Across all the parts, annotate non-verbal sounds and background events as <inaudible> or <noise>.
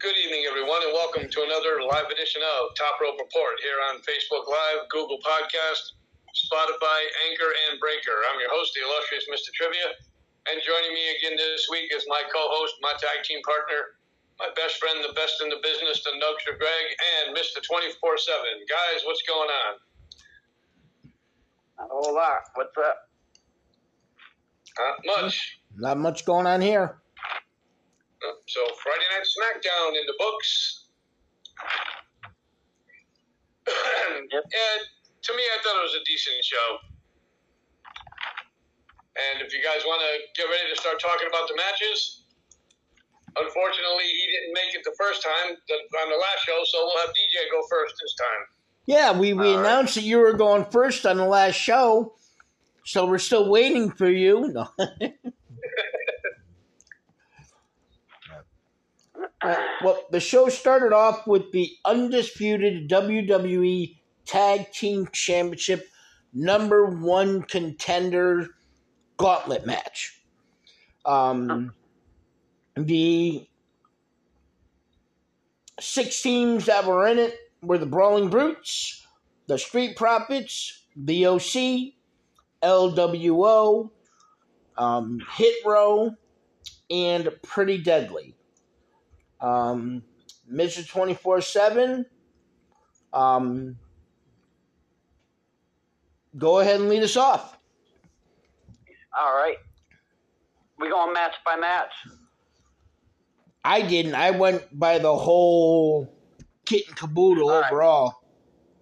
Good evening, everyone, and welcome to another live edition of Top Rope Report here on Facebook Live, Google Podcast, Spotify, Anchor, and Breaker. I'm your host, the illustrious Mr. Trivia, and joining me again this week is my co-host, my tag team partner, my best friend, the best in the business, the Nugster Greg, and Mr. 24-7. Guys, what's going on? Not a whole lot. What's up? Not much. Not much going on here. So Friday Night SmackDown in the books. <clears throat> And to me, I thought it was a decent show. And if you guys want to get ready to start talking about the matches, unfortunately, he didn't make it the first time on the last show, so we'll have DJ go first this time. Yeah, we, we All right. announced that you were going first on the last show, so we're still waiting for you. <laughs> No. Well, the show started off with the undisputed WWE Tag Team Championship number one contender gauntlet match. Um, the six teams that were in it were the Brawling Brutes, the Street Profits, the OC, LWO, um, Hit Row, and Pretty Deadly. Um, Mr. 24 7, um, go ahead and lead us off. All right. We going match by match. I didn't. I went by the whole kit and caboodle All right. overall.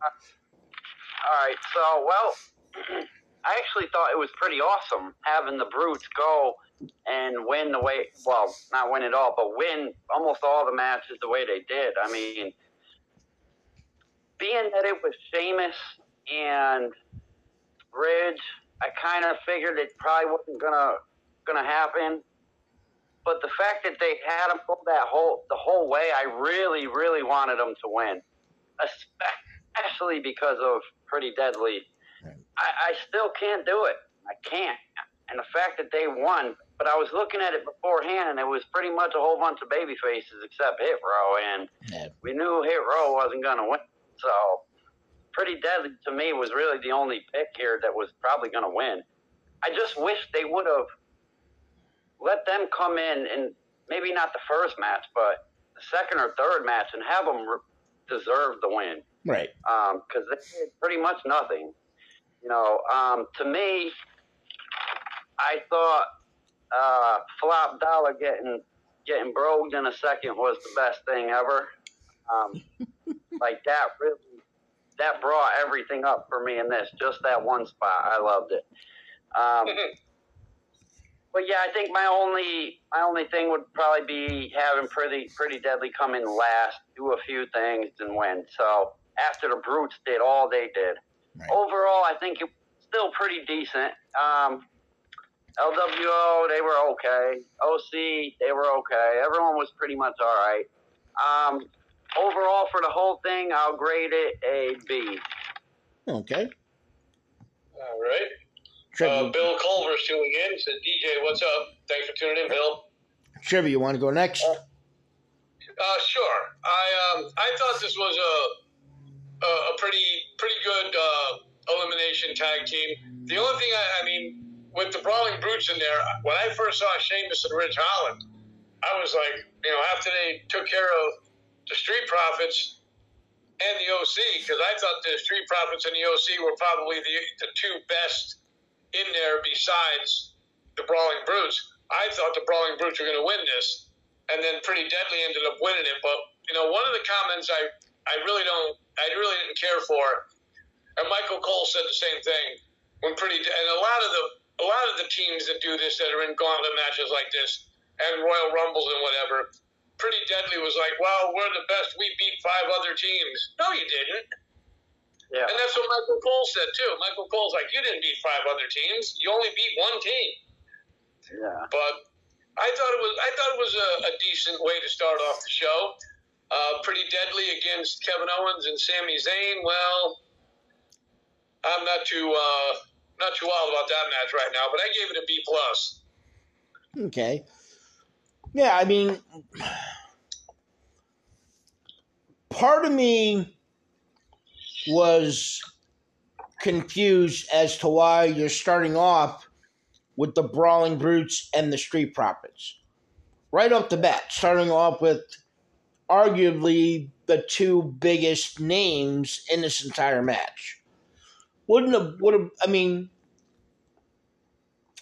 All right. So, well, <clears throat> I actually thought it was pretty awesome having the Brutes go and win the way, well, not win at all, but win almost all the matches the way they did. I mean, being that it was Sheamus and Ridge, I kind of figured it probably wasn't gonna gonna happen. But the fact that they had them go that whole the whole way, I really, really wanted them to win, especially because of Pretty Deadly. I, I still can't do it. I can't. And the fact that they won, but I was looking at it beforehand, and it was pretty much a whole bunch of baby faces except Hit Row, and Yeah. we knew Hit Row wasn't going to win. So, Pretty Deadly to me was really the only pick here that was probably going to win. I just wish they would have let them come in and maybe not the first match, but the second or third match and have them deserve the win Right. because they did pretty much nothing. You know, um, to me, I thought uh, Flop Dollar getting getting brogued in a second was the best thing ever. Um, <laughs> like that really that brought everything up for me in this. Just that one spot, I loved it. Um, <laughs> but yeah, I think my only my only thing would probably be having pretty pretty deadly come in last, do a few things, and win. So after the brutes did all they did, Right. overall, I think it was still pretty decent. Um, LWO, they were okay. OC, they were okay. Everyone was pretty much all right. Um, overall, for the whole thing, I'll grade it a B. Okay. All right. Trevor, Uh, Bill Culver's tuning in. He said, DJ, what's up? Thanks for tuning in, Bill. Trevor, you want to go next? Uh, sure. I um, I thought this was a a, a pretty pretty good uh, elimination tag team. The only thing I, I mean, with the brawling brutes in there, when I first saw Sheamus and Ridge Holland, I was like, you know, after they took care of the Street Profits and the OC, because I thought the Street Profits and the OC were probably the the two best in there besides the Brawling Brutes. I thought the Brawling Brutes were going to win this, and then Pretty Deadly ended up winning it. But you know, one of the comments I I really don't I really didn't care for, and Michael Cole said the same thing when Pretty and a lot of the a lot of the teams that do this that are in gauntlet matches like this and Royal Rumbles and whatever. Pretty Deadly was like, well, we're the best. We beat five other teams. No, you didn't. Yeah. And that's what Michael Cole said too. Michael Cole's like, you didn't beat five other teams. You only beat one team. Yeah. But I thought it was I thought it was a, a decent way to start off the show. Uh, pretty deadly against Kevin Owens and Sami Zayn. Well, I'm not too uh, not too wild about that match right now, but I gave it a B plus. Okay. Yeah, I mean, part of me was confused as to why you're starting off with the Brawling Brutes and the Street Profits. Right off the bat, starting off with arguably the two biggest names in this entire match. Wouldn't have, would have, I mean,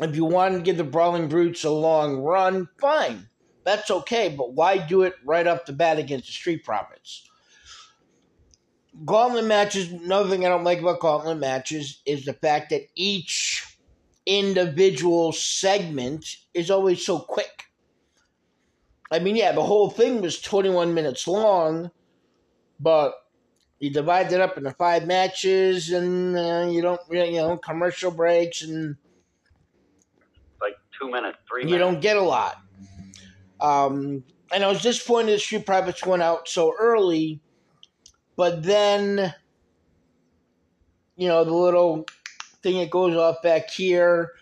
if you wanted to give the Brawling Brutes a long run, fine. That's okay, but why do it right off the bat against the Street Profits? Gauntlet matches, another thing I don't like about gauntlet matches is the fact that each individual segment is always so quick. I mean, yeah, the whole thing was 21 minutes long, but you divide it up into five matches and uh, you don't, you know, commercial breaks and. Like two minutes, three you minutes. don't get a lot. Um, and I was disappointed the Street Profits went out so early, but then, you know, the little thing that goes off back here,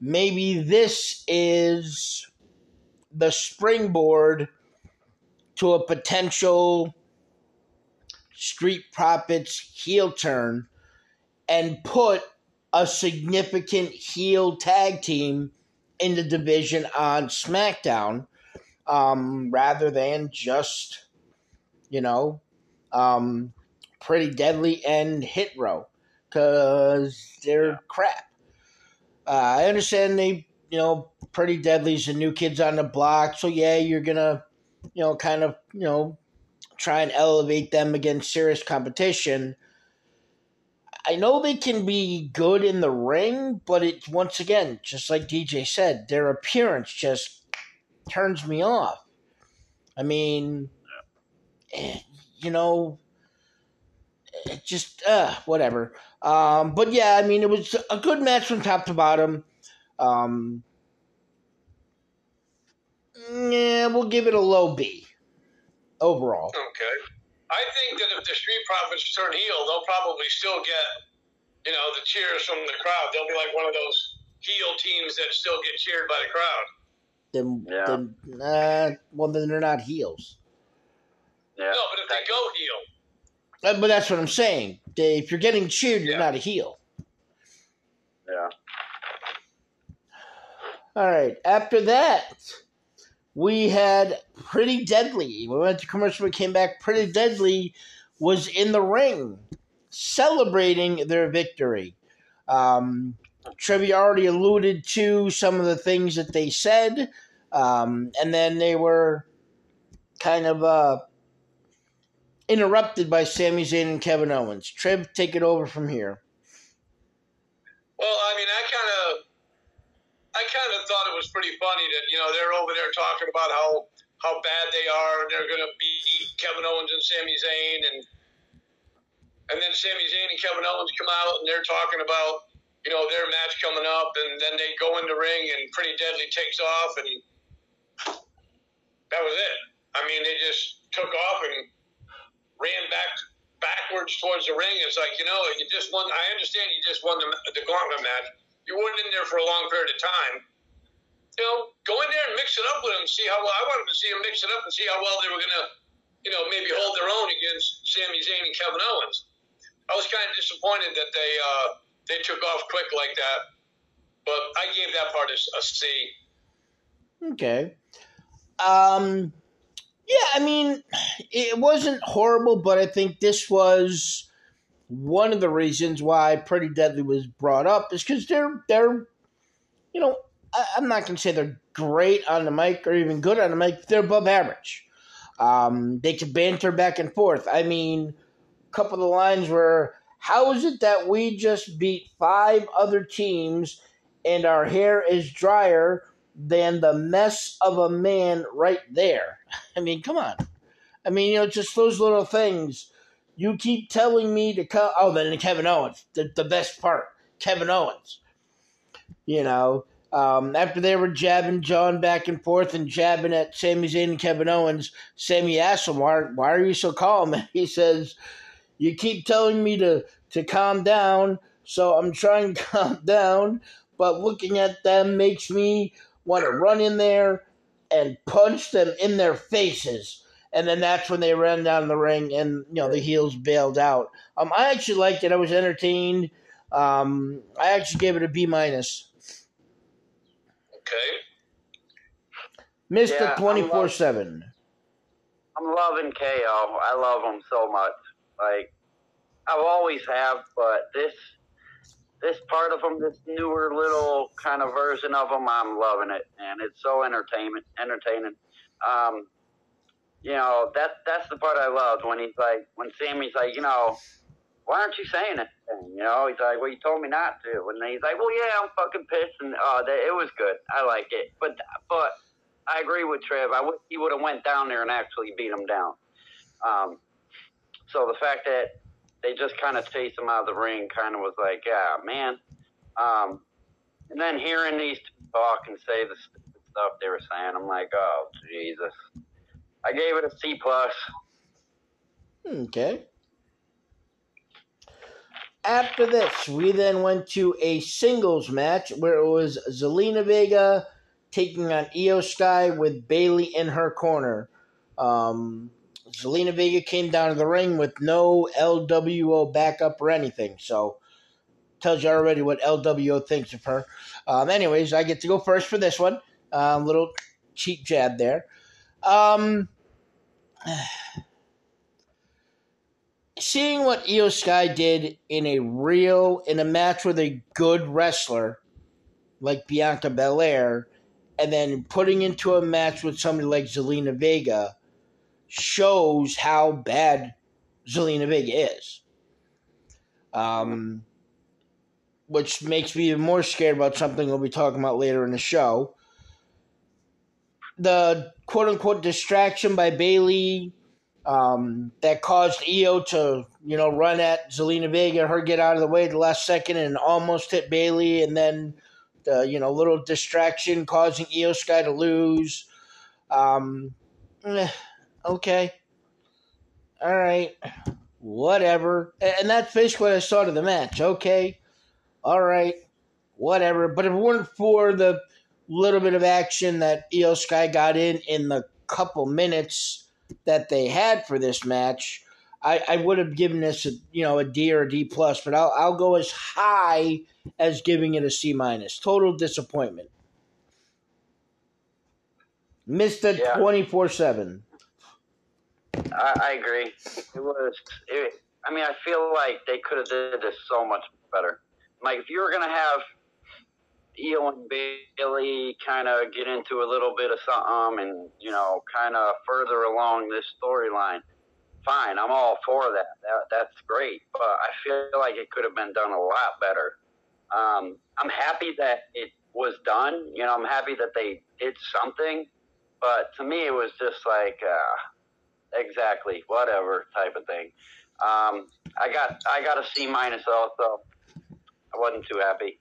maybe this is the springboard to a potential Street Profits heel turn and put a significant heel tag team in the division on SmackDown um, rather than just, you know, um, Pretty Deadly and Hit Row because they're crap. Uh, I understand they, you know, Pretty Deadly's the new kids on the block, so yeah, you're gonna, you know, kind of, you know, try and elevate them against serious competition. I know they can be good in the ring, but it once again, just like DJ said, their appearance just turns me off. I mean, eh, you know, it just uh, whatever. Um, but yeah, I mean, it was a good match from top to bottom. Um, yeah, we'll give it a low B overall. Okay. I think that if the Street Profits turn heel, they'll probably still get, you know, the cheers from the crowd. They'll be like one of those heel teams that still get cheered by the crowd. Then, Yeah. then, uh, well, then they're not heels. Yeah. No, but if they go heel, Uh, But that's what I'm saying. They, if you're getting cheered, you're Yeah. not a heel. Yeah. All right. After that, we had Pretty Deadly. We went to commercial. We came back. Pretty Deadly was in the ring celebrating their victory. Um, Trevi already alluded to some of the things that they said, um, and then they were kind of uh, interrupted by Sami Zayn and Kevin Owens. Trev, take it over from here. Well, I mean, I kind of, I kind of thought it was pretty funny that you know they're over there talking about how how bad they are and they're going to beat Kevin Owens and Sami Zayn and and then Sami Zayn and Kevin Owens come out and they're talking about you know their match coming up and then they go in the ring and Pretty Deadly takes off and that was it. I mean, they just took off and ran back backwards towards the ring. It's like you know, you just won. I understand you just won the, the gauntlet match. You weren't in there for a long period of time. You know, go in there and mix it up with them. See how well I wanted to see them mix it up and see how well they were gonna, you know, maybe hold their own against Sami Zayn and Kevin Owens. I was kind of disappointed that they uh, they took off quick like that, but I gave that part a, a C. Okay. Um yeah, I mean it wasn't horrible, but I think this was one of the reasons why Pretty Deadly was brought up is because they're they're you know, I, I'm not gonna say they're great on the mic or even good on the mic, they're above average. Um, they can banter back and forth. I mean, a couple of the lines were how is it that we just beat five other teams and our hair is drier than the mess of a man right there. <laughs> I mean, come on. I mean, you know, just those little things. You keep telling me to come. Oh, then Kevin Owens, the, the best part, Kevin Owens. You know, um, after they were jabbing John back and forth and jabbing at Sami Zayn and Kevin Owens, Sami asked him, why, why are you so calm? And <laughs> he says, You keep telling me to, to calm down, so I'm trying to <laughs> calm down, but looking at them makes me want to run in there and punch them in their faces. And then that's when they ran down the ring, and you know the heels bailed out. Um, I actually liked it. I was entertained. Um, I actually gave it a B minus. Okay. Mister Yeah, I'm twenty four seven. I'm loving KO. I love him so much. Like I've always have, but this this part of him, this newer little kind of version of him, I'm loving it, and it's so entertainment entertaining. Um, you know that that's the part I loved when he's like when Sami's like, you know, why aren't you saying it? You know, he's like, well, you told me not to, and then he's like, well, yeah, I'm fucking pissed, and oh, that, it was good. I like it, but but I agree with Trev. I wish he would have went down there and actually beat him down. Um, so the fact that they just kind of chased him out of the ring kind of was like, yeah, man. Um, and then hearing these talk and say the stuff they were saying, I'm like, oh Jesus. I gave it a C plus. Okay. After this, we then went to a singles match where it was Zelina Vega taking on Iyo Sky with Bayley in her corner. Um, Zelina Vega came down to the ring with no LWO backup or anything, so tells you already what LWO thinks of her. Um, anyways, I get to go first for this one. A um, little cheap jab there. Um, seeing what Iyo Sky did in a real in a match with a good wrestler like Bianca Belair, and then putting into a match with somebody like Zelina Vega shows how bad Zelina Vega is. Um, which makes me even more scared about something we'll be talking about later in the show. The quote unquote distraction by Bayley um, that caused Iyo to, you know, run at Zelina Vega, her get out of the way the last second and almost hit Bayley, and then the, you know, little distraction causing Iyo Sky to lose. Um, eh, okay. All right. Whatever. And that's basically what I saw to the match. Okay. All right. Whatever. But if it weren't for the little bit of action that Iyo Sky got in in the couple minutes that they had for this match, I, I would have given this a you know a D or a D plus, but I'll I'll go as high as giving it a C minus. Total disappointment. Yeah. twenty four seven. I, I agree. It was. It, I mean, I feel like they could have did this so much better. Like if you were gonna have Iyo and Bayley kind of get into a little bit of something, and you know, kind of further along this storyline, fine. I'm all for that. that. That's great. But I feel like it could have been done a lot better. Um, I'm happy that it was done. You know, I'm happy that they did something. But to me, it was just like. Uh, exactly whatever type of thing um, i got i got a c minus also i wasn't too happy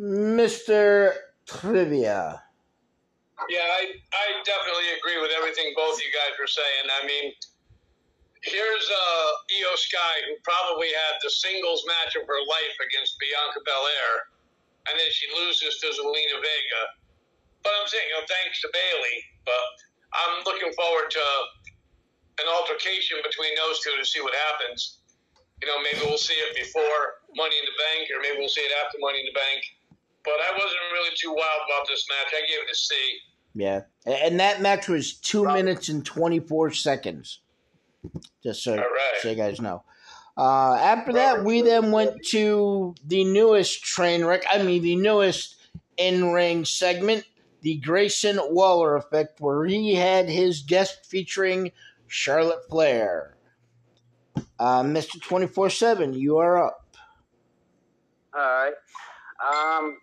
Mr. Trivia. Yeah, I, I definitely agree with everything both you guys were saying. I mean, here's uh, Iyo Sky, who probably had the singles match of her life against Bianca Belair, and then she loses to Zelina Vega. But I'm saying, you know, thanks to Bayley. But I'm looking forward to an altercation between those two to see what happens. You know, maybe we'll see it before Money in the Bank, or maybe we'll see it after Money in the Bank. But I wasn't really too wild about this match. I gave it a C. Yeah. And that match was two minutes and 24 seconds. Just so, All right. so you guys know. Uh, after that, we then went to the newest train wreck. I mean, the newest in ring segment, the Grayson Waller effect, where he had his guest featuring Charlotte Flair. Uh, Mr. 24 7, you are up. all right um,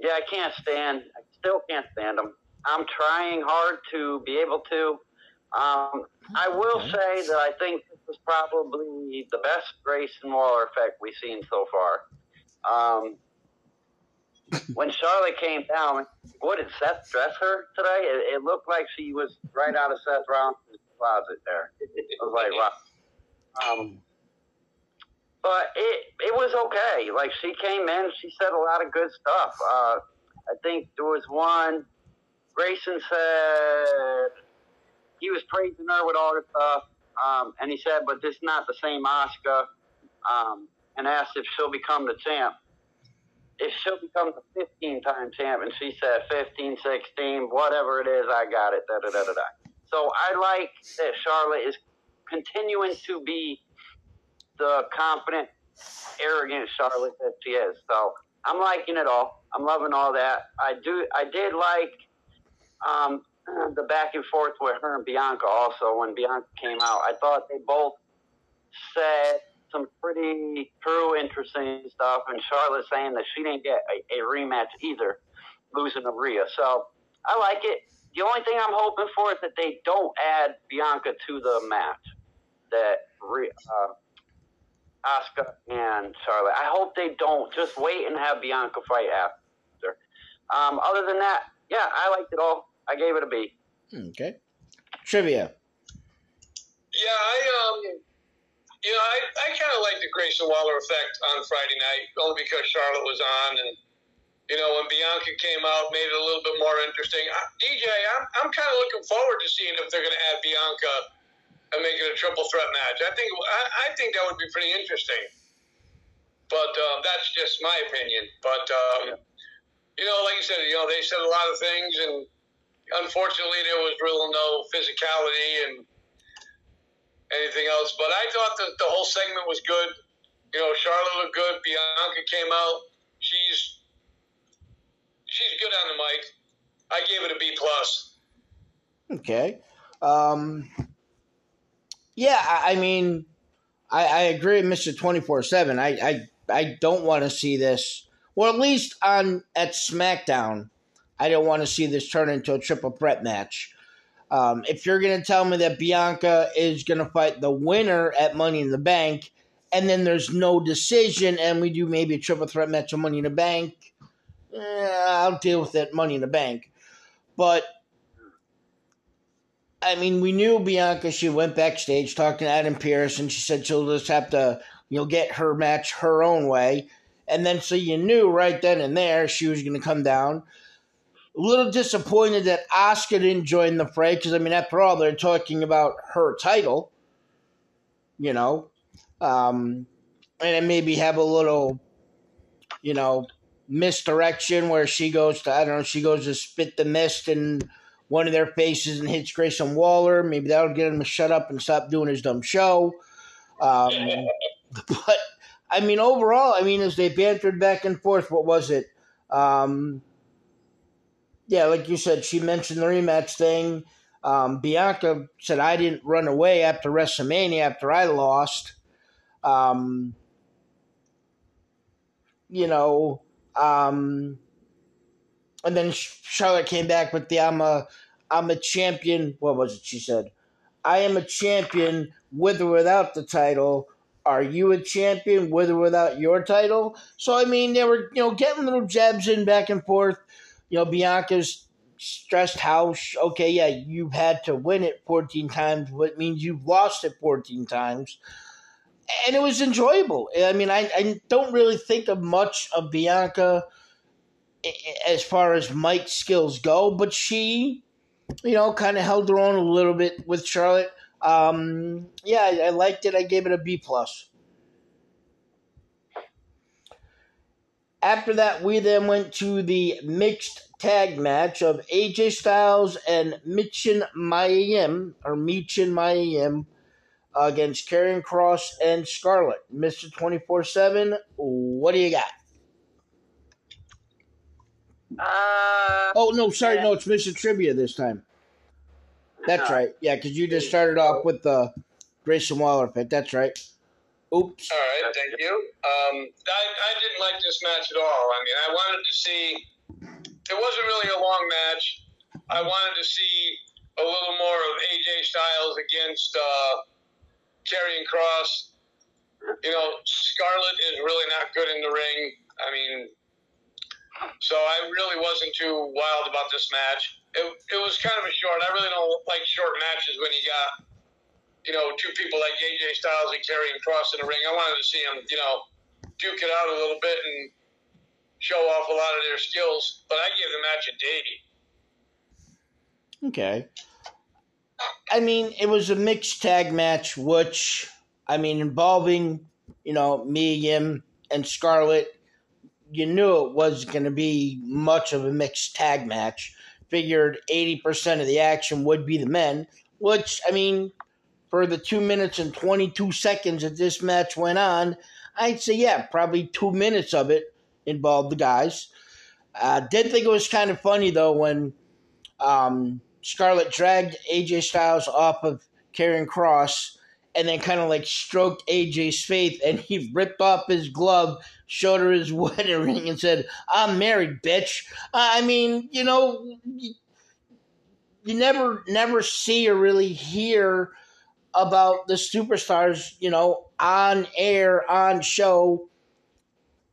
yeah i can't stand i still can't stand them i'm trying hard to be able to um, i will say that i think this is probably the best grayson waller effect we've seen so far um, <laughs> when Charlotte came down, what did Seth dress her today? It, it looked like she was right out of Seth Rollins' closet there. I was like, wow. Um, but it it was okay. Like she came in, she said a lot of good stuff. Uh, I think there was one. Grayson said he was praising her with all this stuff. Um, and he said, but this is not the same Asuka." Um, and asked if she'll become the champ. If she'll become the 15 time champ, and she said 15, 16, whatever it is, I got it. Da da da da da. So I like that Charlotte is continuing to be the confident, arrogant Charlotte that she is. So I'm liking it all. I'm loving all that. I do. I did like um, the back and forth with her and Bianca also when Bianca came out. I thought they both said some pretty true, interesting stuff. And Charlotte saying that she didn't get a, a rematch either, losing to Rhea. So I like it. The only thing I'm hoping for is that they don't add Bianca to the match. That Rhea, uh, Asuka and Charlotte. I hope they don't. Just wait and have Bianca fight after. Um, other than that, yeah, I liked it all. I gave it a B. Okay. Trivia. Yeah, I um, you know, I, I kind of like the Grayson Waller effect on Friday night, only because Charlotte was on, and you know, when Bianca came out, made it a little bit more interesting. I, DJ, I'm I'm kind of looking forward to seeing if they're going to add Bianca and make it a triple threat match. I think I, I think that would be pretty interesting. But uh, that's just my opinion. But um, you know, like you said, you know, they said a lot of things, and unfortunately, there was real no physicality and anything else. But I thought that the whole segment was good. You know, Charlotte looked good. Bianca came out. She's she's good on the mic. I gave it a B plus. Okay. Um, yeah, I, mean, I, I agree with Mister Twenty Four Seven. I I I don't want to see this. Well, at least on at SmackDown, I don't want to see this turn into a triple threat match. Um, if you're going to tell me that Bianca is going to fight the winner at Money in the Bank, and then there's no decision, and we do maybe a triple threat match of Money in the Bank, eh, I'll deal with it, Money in the Bank. But I mean, we knew Bianca. She went backstage talking to Adam Pearce, and she said she'll just have to, you know, get her match her own way. And then, so you knew right then and there she was going to come down. A little disappointed that Asuka didn't join the fray because, I mean, after all, they're talking about her title, you know, um, and maybe have a little, you know, misdirection where she goes to, I don't know, she goes to spit the mist in one of their faces and hits Grayson Waller. Maybe that'll get him to shut up and stop doing his dumb show. Um, <laughs> but I mean, overall, I mean, as they bantered back and forth, what was it? Um, yeah, like you said, she mentioned the rematch thing. Um, Bianca said, I didn't run away after WrestleMania after I lost. Um, you know, um, and then Charlotte came back with the I'm a I'm a champion. What was it? She said, "I am a champion with or without the title." Are you a champion with or without your title? So I mean, they were you know getting little jabs in back and forth. You know, Bianca's stressed how okay, yeah, you've had to win it fourteen times, what means you've lost it fourteen times. And it was enjoyable. I mean, I, I don't really think of much of Bianca as far as Mike's skills go, but she, you know, kind of held her own a little bit with Charlotte. Um, yeah, I, I liked it. I gave it a B plus. After that, we then went to the mixed tag match of AJ Styles and Michin Mayim or Michin Mayim against Karrion Kross and Scarlett. Twenty Four Seven, what do you got? Uh, Oh no, sorry, yeah. no, it's Mission Trivia this time. That's Uh, right. Yeah, because you just started off with the Grayson Waller pick. That's right. Oops. All right, thank you. Um, I, I didn't like this match at all. I mean, I wanted to see. It wasn't really a long match. I wanted to see a little more of AJ Styles against uh, Karrion Kross. You know, Scarlett is really not good in the ring. I mean, so I really wasn't too wild about this match. It, it was kind of a short. I really don't like short matches when you got, you know, two people like AJ Styles and Karrion Kross in the ring. I wanted to see them, you know, duke it out a little bit and show off a lot of their skills. But I gave the match a D. Okay. I mean, it was a mixed tag match, which I mean, involving you know Megan and Scarlett. You knew it was going to be much of a mixed tag match. Figured eighty percent of the action would be the men, which I mean, for the two minutes and twenty two seconds that this match went on, I'd say yeah, probably two minutes of it involved the guys. I uh, did think it was kind of funny though when um, Scarlett dragged AJ Styles off of Karrion Kross and then kind of like stroked AJ's face and he ripped off his glove, showed her his <laughs> wedding ring, and said, I'm married, bitch. I mean, you know, you, you never never see or really hear about the superstars, you know, on air, on show,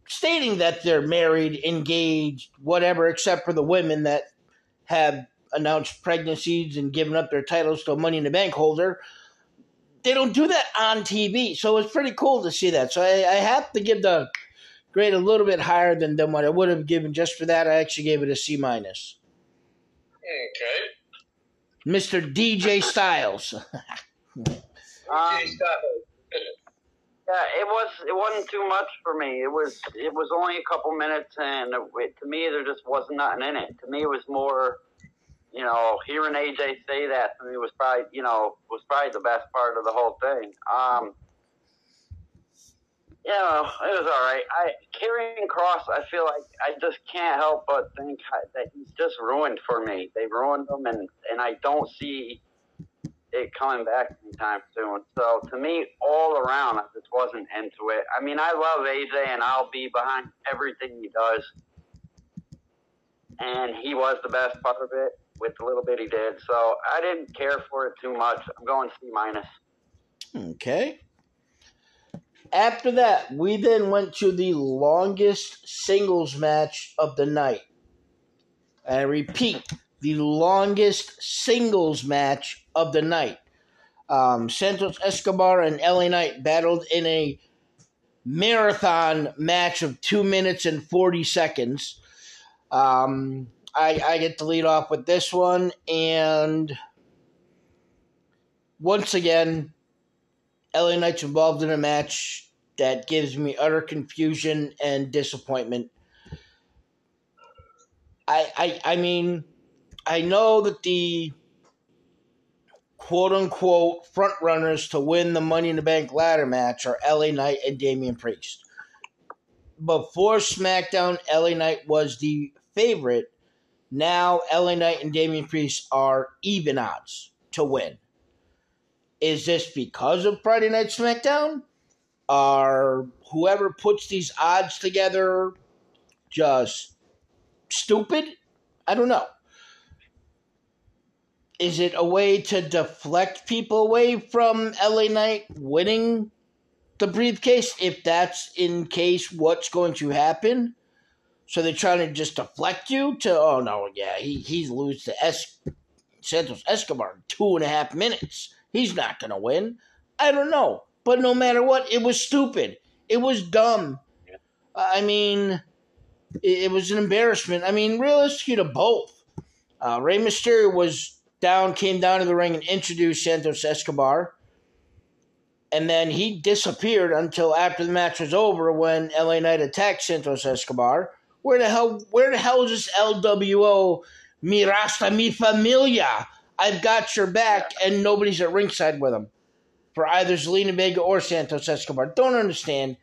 stating that they're married, engaged, whatever, except for the women that have announced pregnancies and given up their titles to a Money in the Bank holder. They don't do that on TV, so it's pretty cool to see that. So I, I have to give the grade a little bit higher than, than what I would have given just for that. I actually gave it a C minus. Okay. Mr. DJ Styles. <laughs> um, yeah, it was. It wasn't too much for me. It was. It was only a couple minutes, and it, to me, there just wasn't nothing in it. To me, it was more you know, hearing AJ say that to me was probably, you know, was probably the best part of the whole thing. Um, you know, it was all right. I Karrion Kross, I feel like I just can't help but think that he's just ruined for me. They ruined him, and and I don't see it coming back anytime soon. So to me, all around, I just wasn't into it. I mean, I love AJ, and I'll be behind everything he does, and he was the best part of it with the little bit he did. So I didn't care for it too much. I'm going C minus. Okay. After that, we then went to the longest singles match of the night. I repeat, the longest singles match of the night. Um, Santos Escobar and LA Knight battled in a marathon match of two minutes and 40 seconds. Um, I, I get to lead off with this one, and once again, LA Knight's involved in a match that gives me utter confusion and disappointment. I, I, I mean, I know that the quote unquote front runners to win the Money in the Bank ladder match are LA Knight and Damian Priest. Before SmackDown, LA Knight was the favorite now, LA Knight and Damian Priest are even odds to win. Is this because of Friday Night SmackDown? Are whoever puts these odds together just stupid? I don't know. Is it a way to deflect people away from LA Knight winning the briefcase if that's in case what's going to happen? So they're trying to just deflect you to, oh no, yeah, he, he's lose to es- Santos Escobar in two and a half minutes. He's not going to win. I don't know. But no matter what, it was stupid. It was dumb. I mean, it, it was an embarrassment. I mean, realistically, to both. Uh, Rey Mysterio was down, came down to the ring and introduced Santos Escobar. And then he disappeared until after the match was over when LA Knight attacked Santos Escobar where the hell where the hell is this LWO Mi Rasta Mi Familia? I've got your back and nobody's at ringside with him. For either Zelina Vega or Santos Escobar. Don't understand.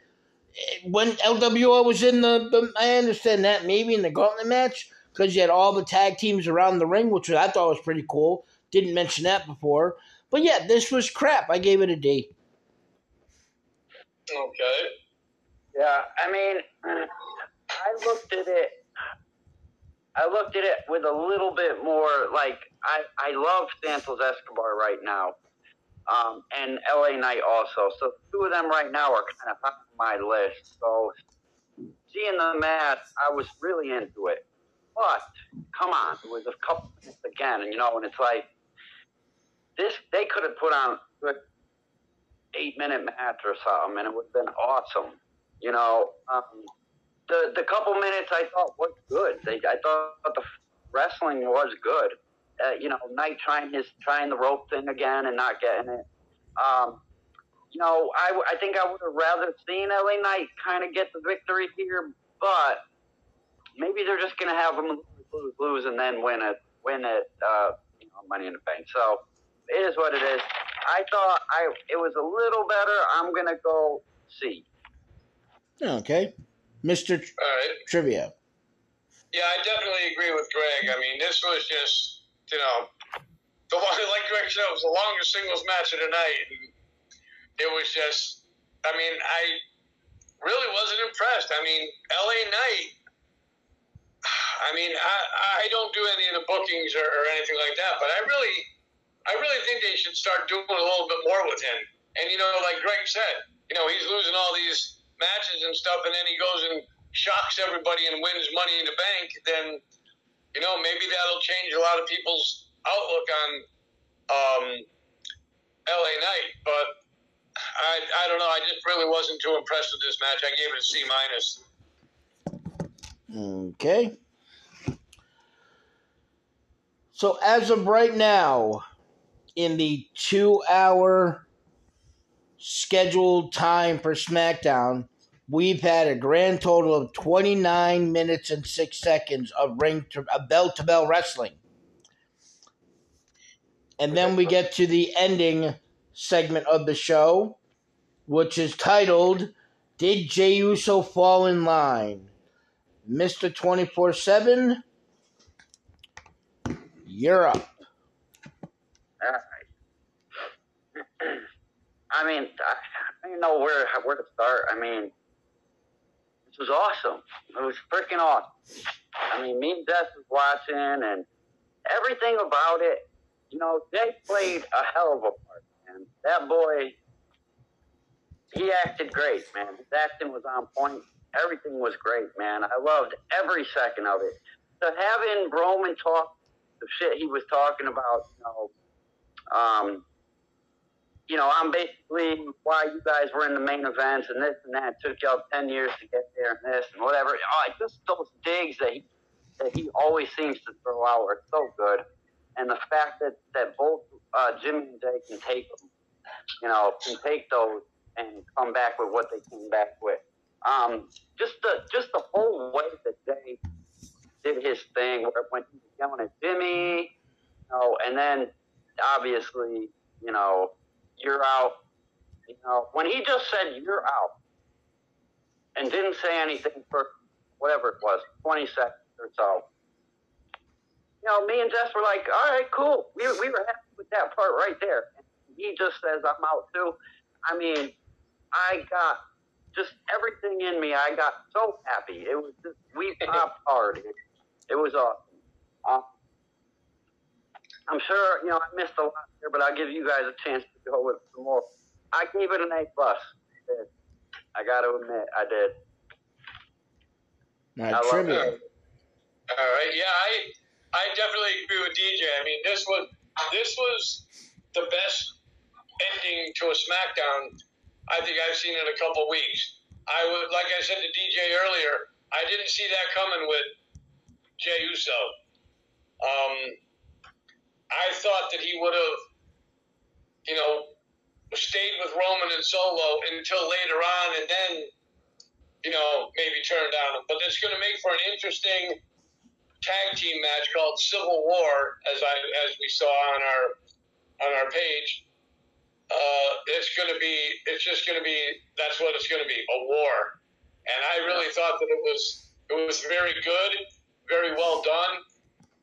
When LWO was in the, the I understand that maybe in the gauntlet match, because you had all the tag teams around the ring, which I thought was pretty cool. Didn't mention that before. But yeah, this was crap. I gave it a D. Okay. Yeah, I mean, I looked at it. I looked at it with a little bit more like I I love Santos Escobar right now, um, and LA Knight also. So two of them right now are kind of on my list. So seeing the match, I was really into it. But come on, it was a couple minutes again, and you know, and it's like this. They could have put on an eight minute match or something, and it would have been awesome. You know. Um, the the couple minutes I thought was good. They, I thought the wrestling was good, uh, you know, Knight trying his trying the rope thing again and not getting it. Um, you know, I, I think I would have rather seen LA Knight kind of get the victory here, but maybe they're just going to have him lose, and then win it, win it, uh, you know, Money in the Bank. So it is what it is. I thought I it was a little better. I'm going to go see. Okay, All right. Trivia. Yeah, I definitely agree with Greg. I mean, this was just, you know, the one, <laughs> like Greg said, it was the longest singles match of the night. And it was just, I mean, I really wasn't impressed. I mean, LA Knight, <sighs> I mean, I, I don't do any of the bookings or, or anything like that, but I really, I really think they should start doing a little bit more with him. And, you know, like Greg said, you know, he's losing all these matches and stuff, and then he goes and shocks everybody and wins money in the bank, then you know maybe that'll change a lot of people's outlook on um, LA Knight. But I I don't know. I just really wasn't too impressed with this match. I gave it a C minus. Okay. So as of right now, in the two-hour scheduled time for SmackDown, we've had a grand total of 29 minutes and six seconds of ring to, of bell to bell wrestling. And then we get to the ending segment of the show, which is titled Did Jey Uso Fall in Line? Mr. 24 7, you're up. All right. <clears throat> I mean, I don't even know where where to start. I mean, was awesome. It was freaking awesome. I mean, me and Death was watching, and everything about it. You know, they played a hell of a part, man. That boy, he acted great, man. His acting was on point. Everything was great, man. I loved every second of it. So having Roman talk the shit he was talking about, you know, um, you know, I'm basically why you guys were in the main events and this and that. It took y'all ten years to get there and this and whatever. Oh, just those digs that he that he always seems to throw out are so good, and the fact that that both uh, Jimmy and Jey can take them, you know, can take those and come back with what they came back with. Um, just the just the whole way that Jey did his thing when he was yelling at Jimmy, you know, and then obviously, you know, you're out. You know, when he just said you're out and didn't say anything for whatever it was, 20 seconds or so. You know, me and Jess were like, all right, cool. We, we were happy with that part right there. And he just says, I'm out too. I mean, I got just everything in me. I got so happy. It was just, we <laughs> popped hard. It, it was awesome. I'm sure, you know, I missed a lot here, but I'll give you guys a chance to go with some more. I gave it an A plus. I. I got to admit, I did. Now, I love trivia. it. All right. Yeah, I I definitely agree with DJ. I mean, this was this was the best ending to a SmackDown I think I've seen in a couple weeks. I would, like I said to DJ earlier, I didn't see that coming with Jey Uso. Um, I thought that he would have, you know, stayed with Roman and Solo until later on, and then, you know, maybe turned on him. But it's going to make for an interesting tag team match called Civil War, as I as we saw on our on our page. Uh, it's going to be, it's just going to be, that's what it's going to be, a war. And I really thought that it was, it was very good, very well done.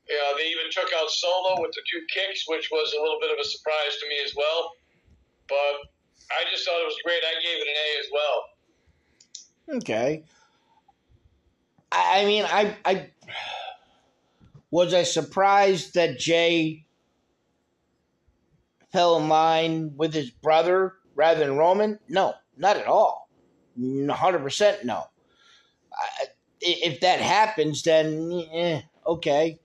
Know, they even took out Solo with the two kicks, which was a little bit of a surprise to me as well. But I just thought it was great. I gave it an A as well. Okay. I, mean, I, I was I surprised that Jey fell in line with his brother rather than Roman? No, not at all. Hundred percent no. I, if that happens, then eh, okay.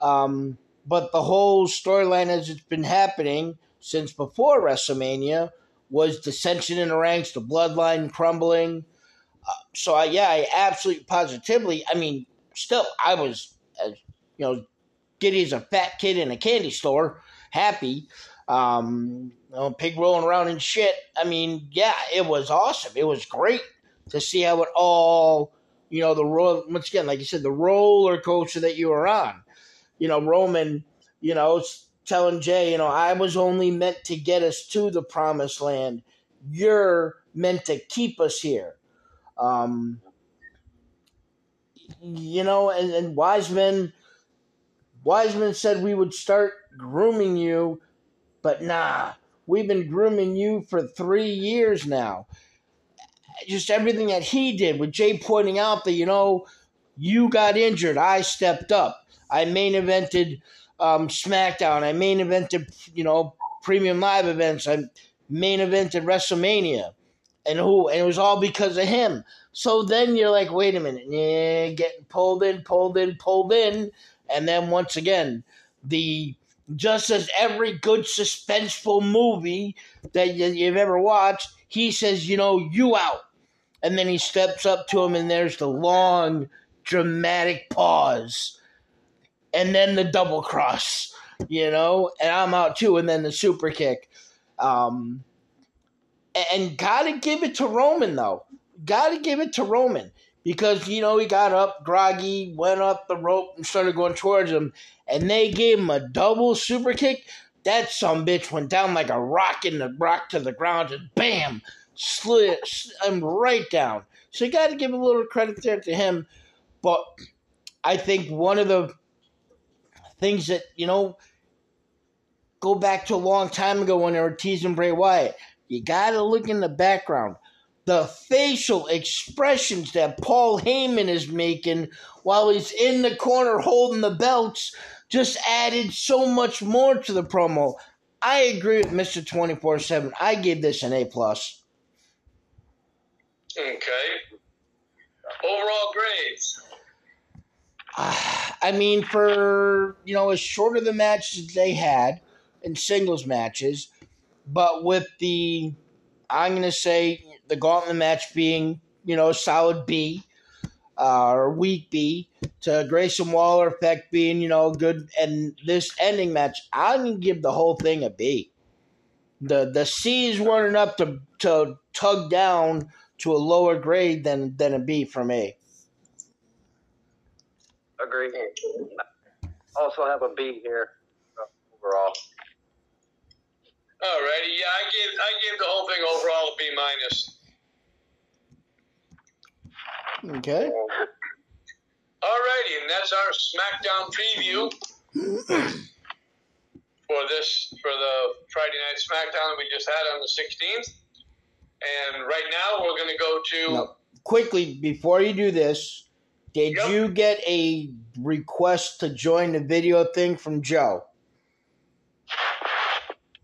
Um, but the whole storyline as it's been happening since before WrestleMania was dissension in the ranks, the bloodline crumbling. Uh, so I, yeah, I absolutely positively. I mean, still, I was, as you know, giddy as a fat kid in a candy store, happy. Um, you know, pig rolling around and shit. I mean, yeah, it was awesome. It was great to see how it all, you know, the roll once again, like you said, the roller coaster that you were on. You know, Roman, you know, telling Jey, you know, I was only meant to get us to the promised land. You're meant to keep us here. Um, you know, and, and Wiseman, Wiseman said we would start grooming you, but nah, we've been grooming you for three years now. Just everything that he did, with Jey pointing out that, you know, you got injured, I stepped up. I main evented um, SmackDown. I main evented, you know, premium live events. I main evented WrestleMania, and who? And it was all because of him. So then you're like, wait a minute, yeah, getting pulled in, pulled in, pulled in, and then once again, the just as every good suspenseful movie that you've ever watched, he says, you know, you out. And then he steps up to him, and there's the long, dramatic pause and then the double cross, you know, and I'm out too, and then the super kick. Um, and gotta give it to Roman though. Gotta give it to Roman because you know he got up groggy, went up the rope and started going towards him, and they gave him a double super kick. That some bitch went down like a rock in the rock to the ground and bam, slid him right down. So you got to give a little credit there to him. But I think one of the things that, you know, go back to a long time ago when they were teasing Bray Wyatt. You got to look in the background. The facial expressions that Paul Heyman is making while he's in the corner holding the belts just added so much more to the promo. I agree with Mr. 24 7. I gave this an A. plus. Okay. Overall grades. <sighs> I mean, for you know, as short of the matches they had in singles matches, but with the I'm going to say the gauntlet match being you know solid B uh, or weak B to Grayson Waller effect being you know good, and this ending match I'm going to give the whole thing a B. The the C's weren't enough to to tug down to a lower grade than than a B for me. Agree. Also have a B here overall. Alrighty, yeah, I gave I gave the whole thing overall a B minus. Okay. Alrighty, and that's our SmackDown preview for this for the Friday night SmackDown that we just had on the 16th. And right now we're going to go to. Now, quickly before you do this, did yep. you get a request to join the video thing from Joe?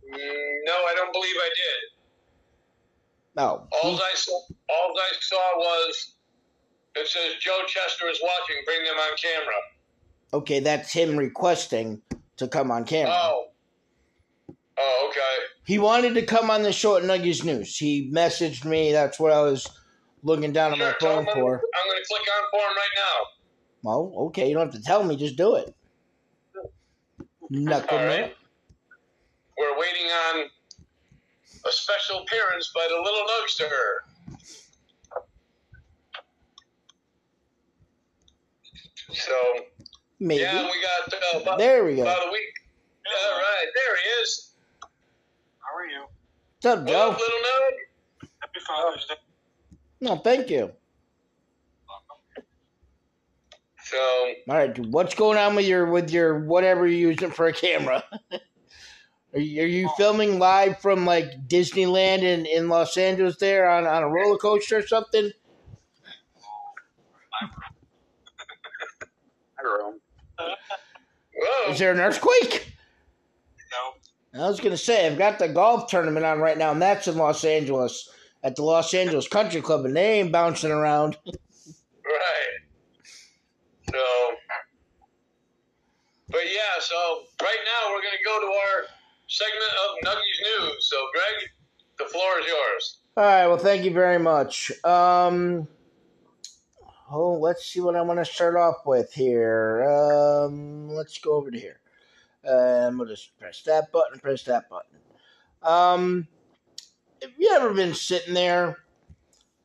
Mm, no, I don't believe I did. No. All I saw, all I saw was it says Joe Chester is watching. Bring them on camera. Okay, that's him requesting to come on camera. Oh. Oh, okay. He wanted to come on the show at Nuggies News. He messaged me. That's what I was looking down sure, at my phone for. I'm going to click on for him right now. Well, okay, you don't have to tell me. Just do it. Knuckle All right. We're waiting on a special appearance by the little Nugster. So, Maybe. yeah, we got uh, about, there we go. about a week. All right, there he is. How are you? What's up, Joe? What up, little Nug? Happy Father's Day. No, thank you. So, all right, what's going on with your with your whatever you're using for a camera? <laughs> are you, are you filming live from like Disneyland in, in Los Angeles there on, on a roller coaster or something? <laughs> Is there an earthquake? No. I was gonna say I've got the golf tournament on right now, and that's in Los Angeles at the Los Angeles Country Club, and they ain't bouncing around. right. So, but yeah, so right now we're going to go to our segment of Nuggies News. So, Greg, the floor is yours. All right. Well, thank you very much. Um, oh, let's see what I want to start off with here. Um, let's go over to here. Um, we'll just press that button, press that button. Um, have you ever been sitting there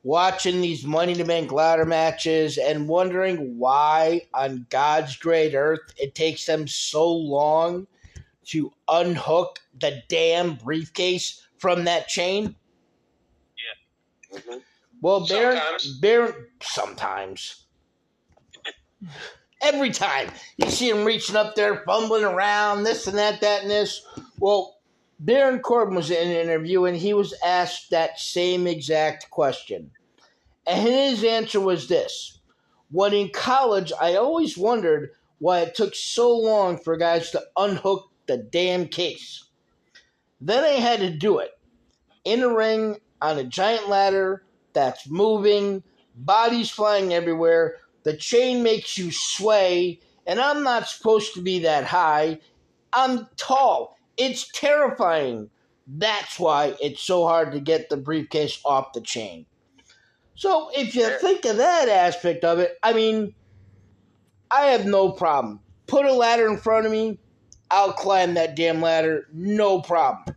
watching these Money to Bank ladder matches and wondering why on God's great earth it takes them so long to unhook the damn briefcase from that chain? Mhm. Well, Baron, Sometimes. Baron, sometimes. <laughs> Every time you see him reaching up there, fumbling around, this and that, that and this. Well, Baron Corbin was in an interview and he was asked that same exact question. And his answer was this When in college, I always wondered why it took so long for guys to unhook the damn case. Then I had to do it in a ring on a giant ladder that's moving, bodies flying everywhere. The chain makes you sway, and I'm not supposed to be that high. I'm tall. It's terrifying. That's why it's so hard to get the briefcase off the chain. So if you think of that aspect of it, I mean, I have no problem. Put a ladder in front of me, I'll climb that damn ladder, no problem.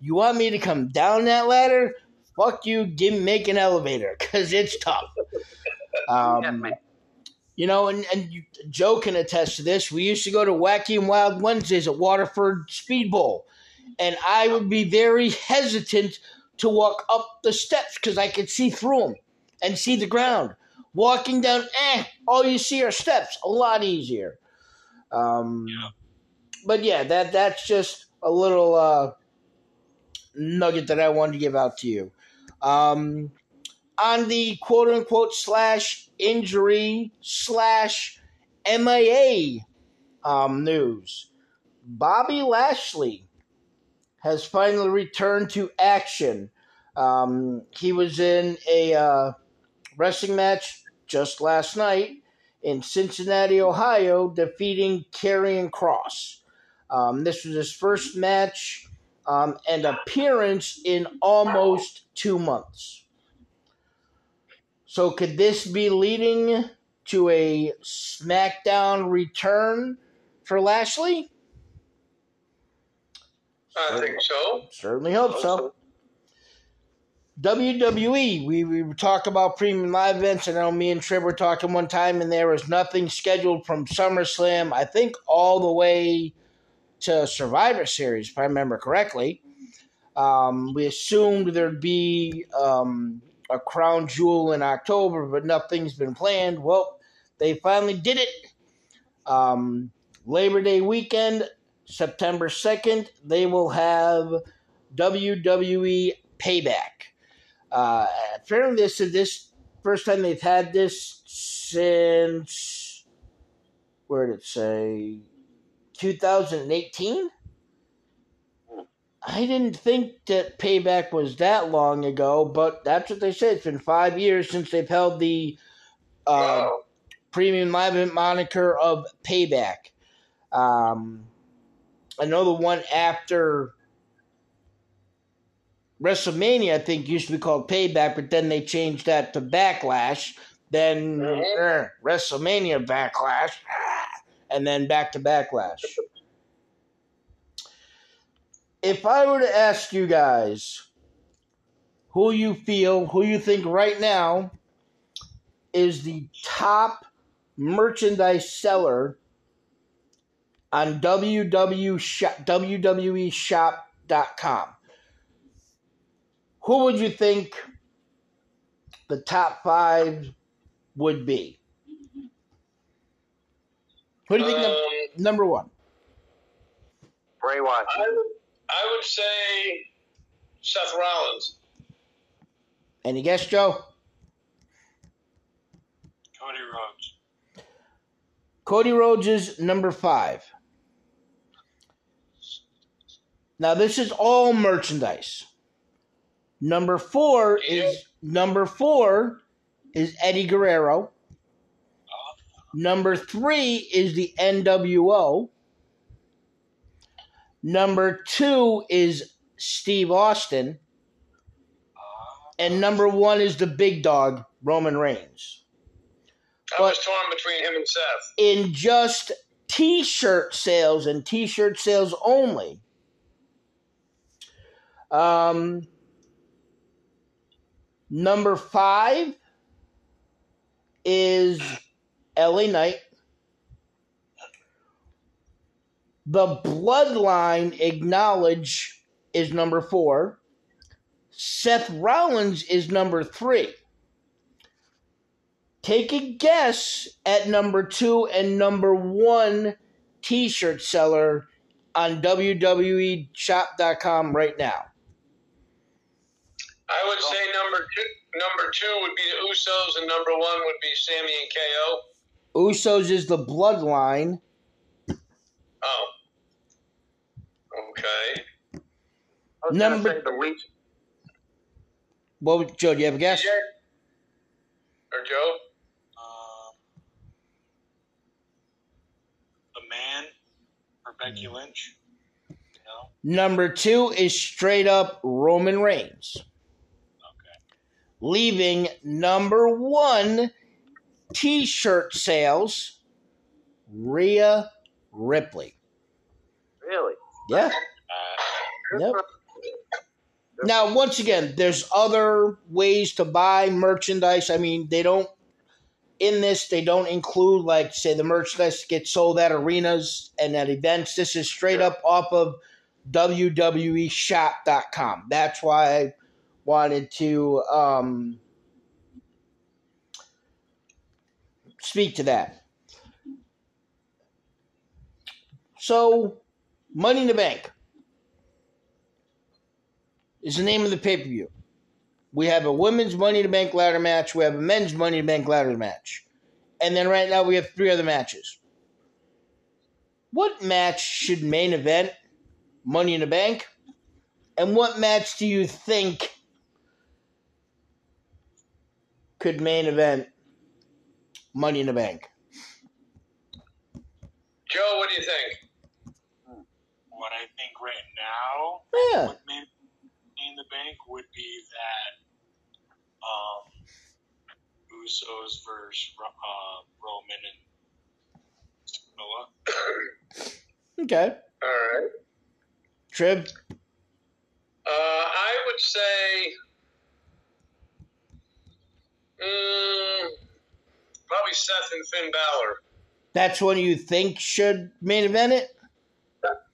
You want me to come down that ladder? Fuck you, give make an elevator, because it's tough. <laughs> Um. You know, and, and you, Joe can attest to this. We used to go to Wacky and Wild Wednesdays at Waterford Speed Bowl, and I would be very hesitant to walk up the steps because I could see through them and see the ground. Walking down, eh, all you see are steps. A lot easier. Um, Yeah. But yeah, that that's just a little uh, nugget that I wanted to give out to you. Um, on the quote unquote slash injury slash MIA um, news, Bobby Lashley has finally returned to action. Um, he was in a uh, wrestling match just last night in Cincinnati, Ohio, defeating Karrion Kross. Um, this was his first match um, and appearance in almost two months. So, could this be leading to a SmackDown return for Lashley? I think so. Certainly hope so. WWE, we, we talk about premium live events. And I know me and Triv were talking one time, and there was nothing scheduled from SummerSlam, I think, all the way to Survivor Series, if I remember correctly. Um, we assumed there'd be um, a crown jewel in October, but nothing's been planned. Well, they finally did it. Um, Labor Day weekend, September 2nd, they will have WWE Payback. Uh, apparently, this is this first time they've had this since where did it say 2018. I didn't think that Payback was that long ago, but that's what they said. It's been five years since they've held the uh, Wow. premium live event moniker of Payback. Um, I know the one after WrestleMania, I think, used to be called Payback, but then they changed that to Backlash. Then er, WrestleMania Backlash, and then back to Backlash. <laughs> If I were to ask you guys who you feel, who you think right now is the top merchandise seller on WW shop, WWEshop.com. Who would you think the top five would be? Who do you think Um, number one? Bray Wyatt. I would, say Seth Rollins. Any guess, Joe? Cody Rhodes. Cody Rhodes is number five. Now this is all merchandise. Number four is number four is Eddie Guerrero. Uh-huh. Number three is the NWO. Number two is Steve Austin. And number one is the big dog, Roman Reigns. I was torn between him and Seth. in just t-shirt sales and t-shirt sales only. Um, number five is LA Knight. The Bloodline Acknowledge is number four. Seth Rollins is number three. Take a guess at number two and number one t shirt seller on WWEshop.com right now. I would say number two. Number two would be the Usos, and number one would be Sami and KO. Usos is the bloodline. Oh. Okay. I was Number- say the week. What would, Joe, do you have a guess? DJ? Or Joe? Um, a man for Becky Lynch. No. Number two is straight up Roman Reigns. Okay. Leaving number one t shirt sales, Rhea Ripley. Really? Yeah. Yep. Now, once again, there's other ways to buy merchandise. I mean, they don't in this they don't include like say the merchandise gets sold at arenas and at events. This is straight up off of WWEshop.com. That's why I wanted to um, speak to that. So, Money in the Bank is the name of the pay per view. We have a women's Money in the Bank ladder match. We have a men's Money in the Bank ladder match. And then right now we have three other matches. What match should main event Money in the Bank? And what match do you think could main event Money in the Bank? Joe, what do you think? What I think right now Yeah. would maybe in the bank would be that um, Usos versus uh, Roman and Noah. Okay. All right. Triv? Uh, I would say, mm, probably Seth and Finn Balor. That's one you think should main event it?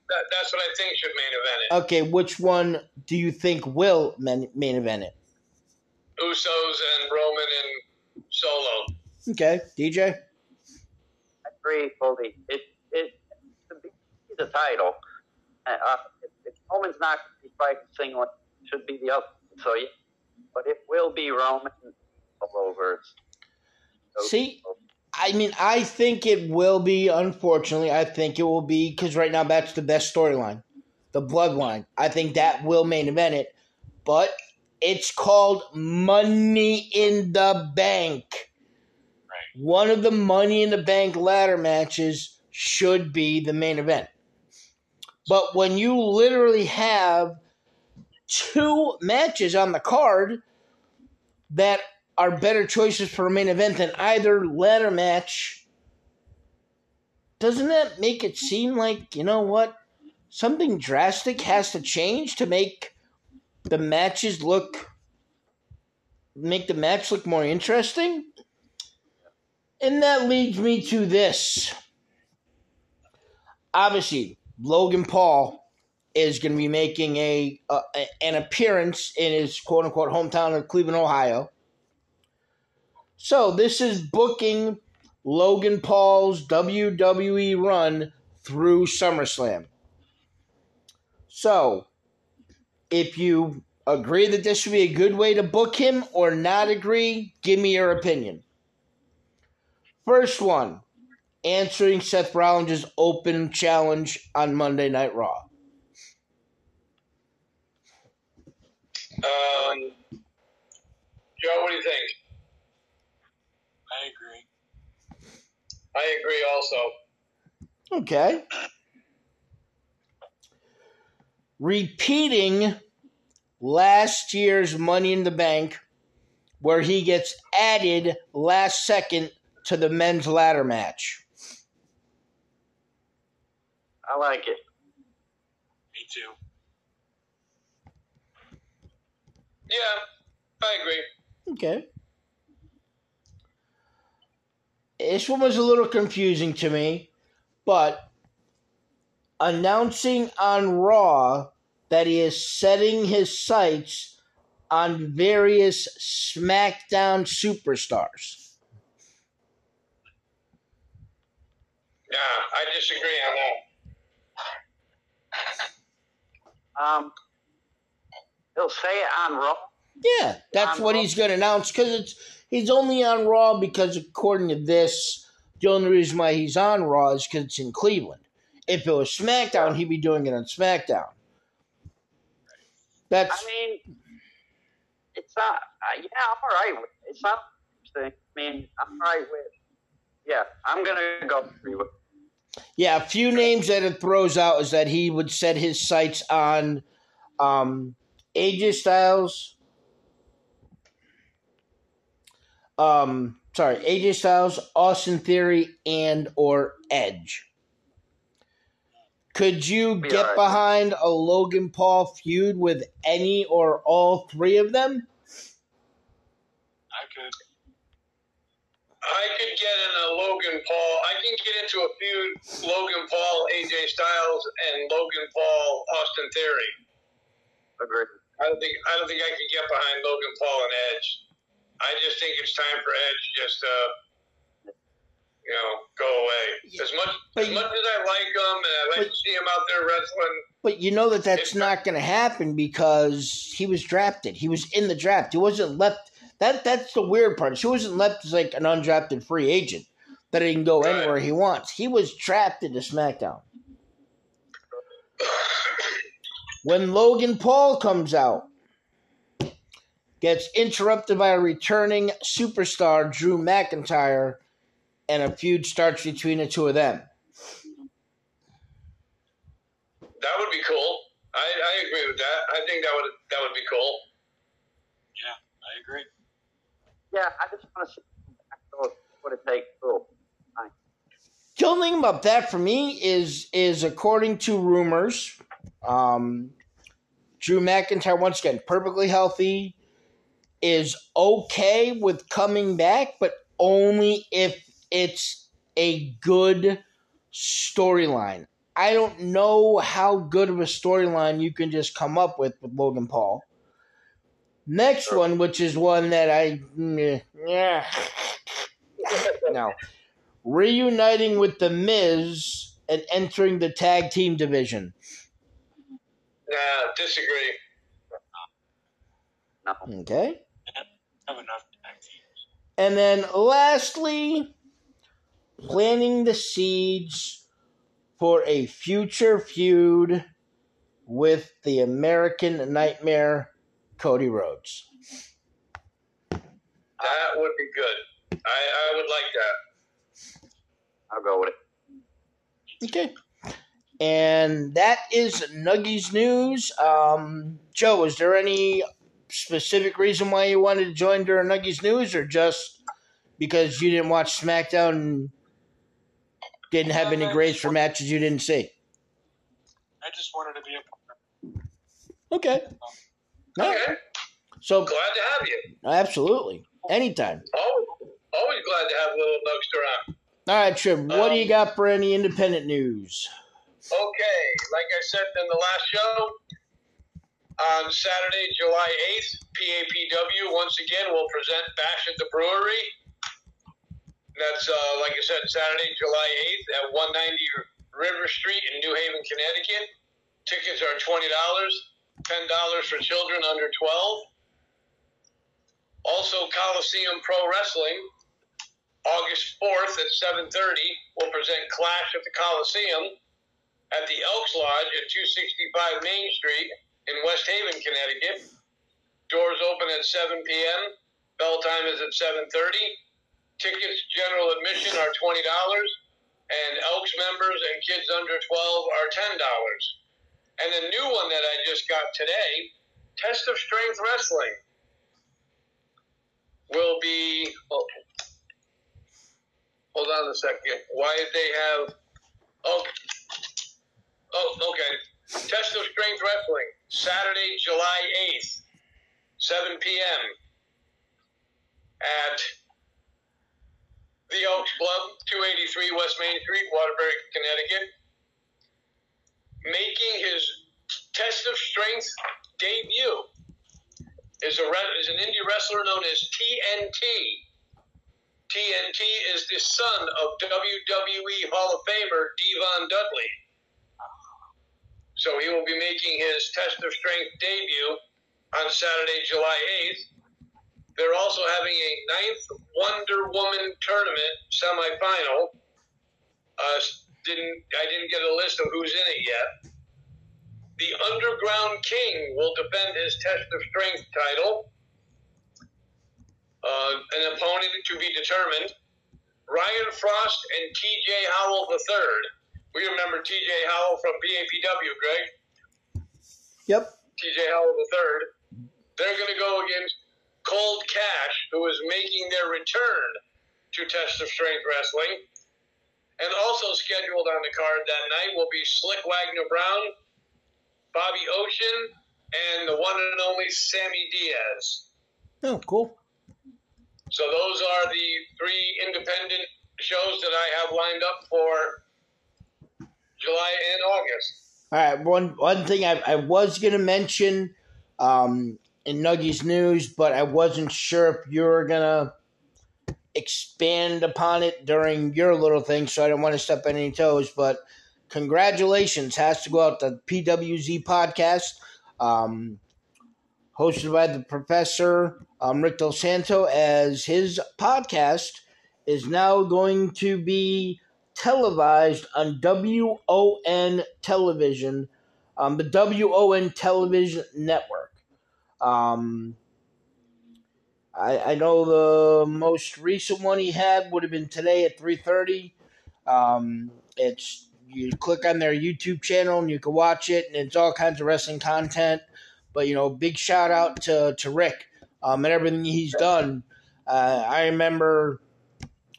That, that's what I think should main event it. Okay, which one do you think will main, main event it? Usos and Roman and Solo. Okay, DJ? I agree fully. It it to the title. Uh, uh, if, if Roman's not going to be fighting single, it should be the other. So yeah, but it will be Roman all over. So- See? I mean, I think it will be, unfortunately. I think it will be, because right now that's the best storyline. The bloodline. I think that will main event it. But it's called Money in the Bank. Right. One of the Money in the Bank ladder matches should be the main event. But when you literally have two matches on the card that are better choices for a main event than either ladder match, doesn't that make it seem like, you know what? Something drastic has to change to make the matches look make the match look more interesting? And that leads me to this. Obviously, Logan Paul is going to be making a, uh, a an appearance in his quote unquote hometown of Cleveland, Ohio. So this is booking Logan Paul's WWE run through SummerSlam. So, if you agree that this would be a good way to book him or not agree, give me your opinion. First one, answering Seth Rollins' open challenge on Monday Night Raw. Um, Joe, what do you think? I agree. I agree also. Okay. Repeating last year's Money in the Bank, where he gets added last second to the men's ladder match. I like it. Me too. Yeah, I agree. Okay. This one was a little confusing to me, but announcing on Raw that he is setting his sights on various SmackDown superstars. Yeah, I disagree on that. Um, he'll say it on Raw. Yeah, that's On what Raw? he's going to announce because it's he's only on Raw because according to this, the only reason why he's on Raw is because it's in Cleveland. If it was SmackDown, he'd be doing it on SmackDown. That's I mean, it's not. Uh, yeah, I'm all right with it. It's not interesting. I mean, I'm all right with. Yeah, I'm gonna go through it. yeah. A few names that it throws out is that he would set his sights on um, AJ Styles. Um, sorry, AJ Styles, Austin Theory, and or Edge. Could you Be get alright. behind a Logan Paul feud with any or all three of them? I could. I could get in a Logan Paul. I can get into a feud Logan Paul, AJ Styles, and Logan Paul, Austin Theory. Agreed. I don't think I don't think I could get behind Logan Paul and Edge. I just think it's time for Edge just to you know go away. As much But as you- much as I like him and I like but- to see him out there wrestling, But you know that that's not going to happen because he was drafted. He was in the draft. He wasn't left. That that's the weird part. He wasn't left as like an undrafted free agent that he can go Right. anywhere he wants. He was drafted to SmackDown. <sighs> When Logan Paul comes out, gets interrupted by a returning superstar Drew McIntyre, and a feud starts between the two of them. that would be cool. I, I agree with that. I think that would that would be cool. Yeah, I agree. Yeah, I just want to see what it takes. Cool. The only thing about that for me is is according to rumors, um, Drew McIntyre once again perfectly healthy, is okay with coming back, but only if it's a good storyline. I don't know how good of a storyline you can just come up with with Logan Paul. Next one, which is one that I mm, yeah <laughs> no reuniting with the Miz and entering the tag team division. Nah, disagree. No. Okay. Have enough tag teams. And then lastly, planting the seeds for a future feud with the American Nightmare, Cody Rhodes. That would be good. I, I would like that. I'll go with it. Okay. And that is Nuggies news. Um, Joe, is there any specific reason why you wanted to join during Nuggies news, or just because you didn't watch SmackDown and didn't have any grades for matches you didn't see? I just wanted to be a part. Okay. Right. Okay, So, glad to have you. absolutely. Anytime. Always, always glad to have little Nugs around. All right, Triv, what do you Um, got for any independent news? Okay, like I said in the last show, on Saturday, July 8th, PAPW once again will present Bash at the Brewery. That's, uh, like I said, Saturday, July 8th at 190 River Street in New Haven, Connecticut. Tickets are $20, $10 for children under 12. Also, Coliseum Pro Wrestling, August 4th at 7.30, will present Clash at the Coliseum at the Elks Lodge at 265 Main Street in West Haven, Connecticut. Doors open at 7 p.m. Bell time is at 7:30. Tickets general admission are twenty dollars, and Elks members and kids under 12 are ten dollars. And the new one that I just got today, Test of Strength Wrestling, will be. Oh, hold on a second. Why did they have? Oh, oh, okay. Test of Strength Wrestling, Saturday, July eighth, seven p.m. at the Elks Club, two eighty three West Main Street, Waterbury, Connecticut. Making his Test of Strength debut is a is an indie wrestler known as TNT. TNT is the son of WWE Hall of Famer Devon Dudley. So he will be making his Test of Strength debut on Saturday, July 8th. They're also having a ninth Wonder Woman tournament semifinal. Uh, didn't I didn't get a list of who's in it yet. The Underground King will defend his Test of Strength title. Uh, an opponent to be determined. Ryan Frost and TJ Howell III. We remember TJ Howell from PAPW, Greg. Yep. TJ Howell the third. They're going to go against Cold Cash, who is making their return to Test of Strength Wrestling. And also scheduled on the card that night will be Slick Wagner Brown, Bobby Ocean, and the one and only Sammy Diaz. Oh, cool. So those are the three independent shows that I have lined up for July and August. All right. One one thing I, I was gonna mention um, in Nuggies news, but I wasn't sure if you were gonna expand upon it during your little thing, so I don't want to step on any toes. But congratulations has to go out to the PWZ podcast, um, hosted by the professor um, Rick Del Santo, as his podcast is now going to be televised on WON television, um, the WON television network. Um, I, I know the most recent one he had would have been today at three thirty. Um, it's you click on their YouTube channel and you can watch it, and it's all kinds of wrestling content. But you know, big shout out to to Rick um, and everything he's done. Uh, I remember,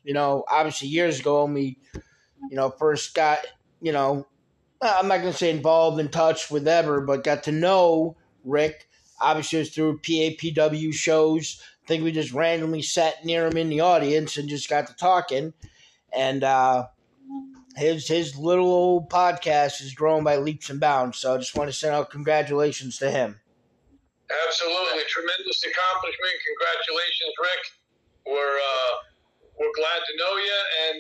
you know, obviously years ago we, you know, first got, you know, I'm not going to say involved in touch with ever, but got to know Rick. Obviously, it was through PAPW shows. I think we just randomly sat near him in the audience and just got to talking. And uh, his his little old podcast is growing by leaps and bounds. So I just want to send out congratulations to him. Absolutely, tremendous accomplishment. Congratulations, Rick. We're uh, we're glad to know you, and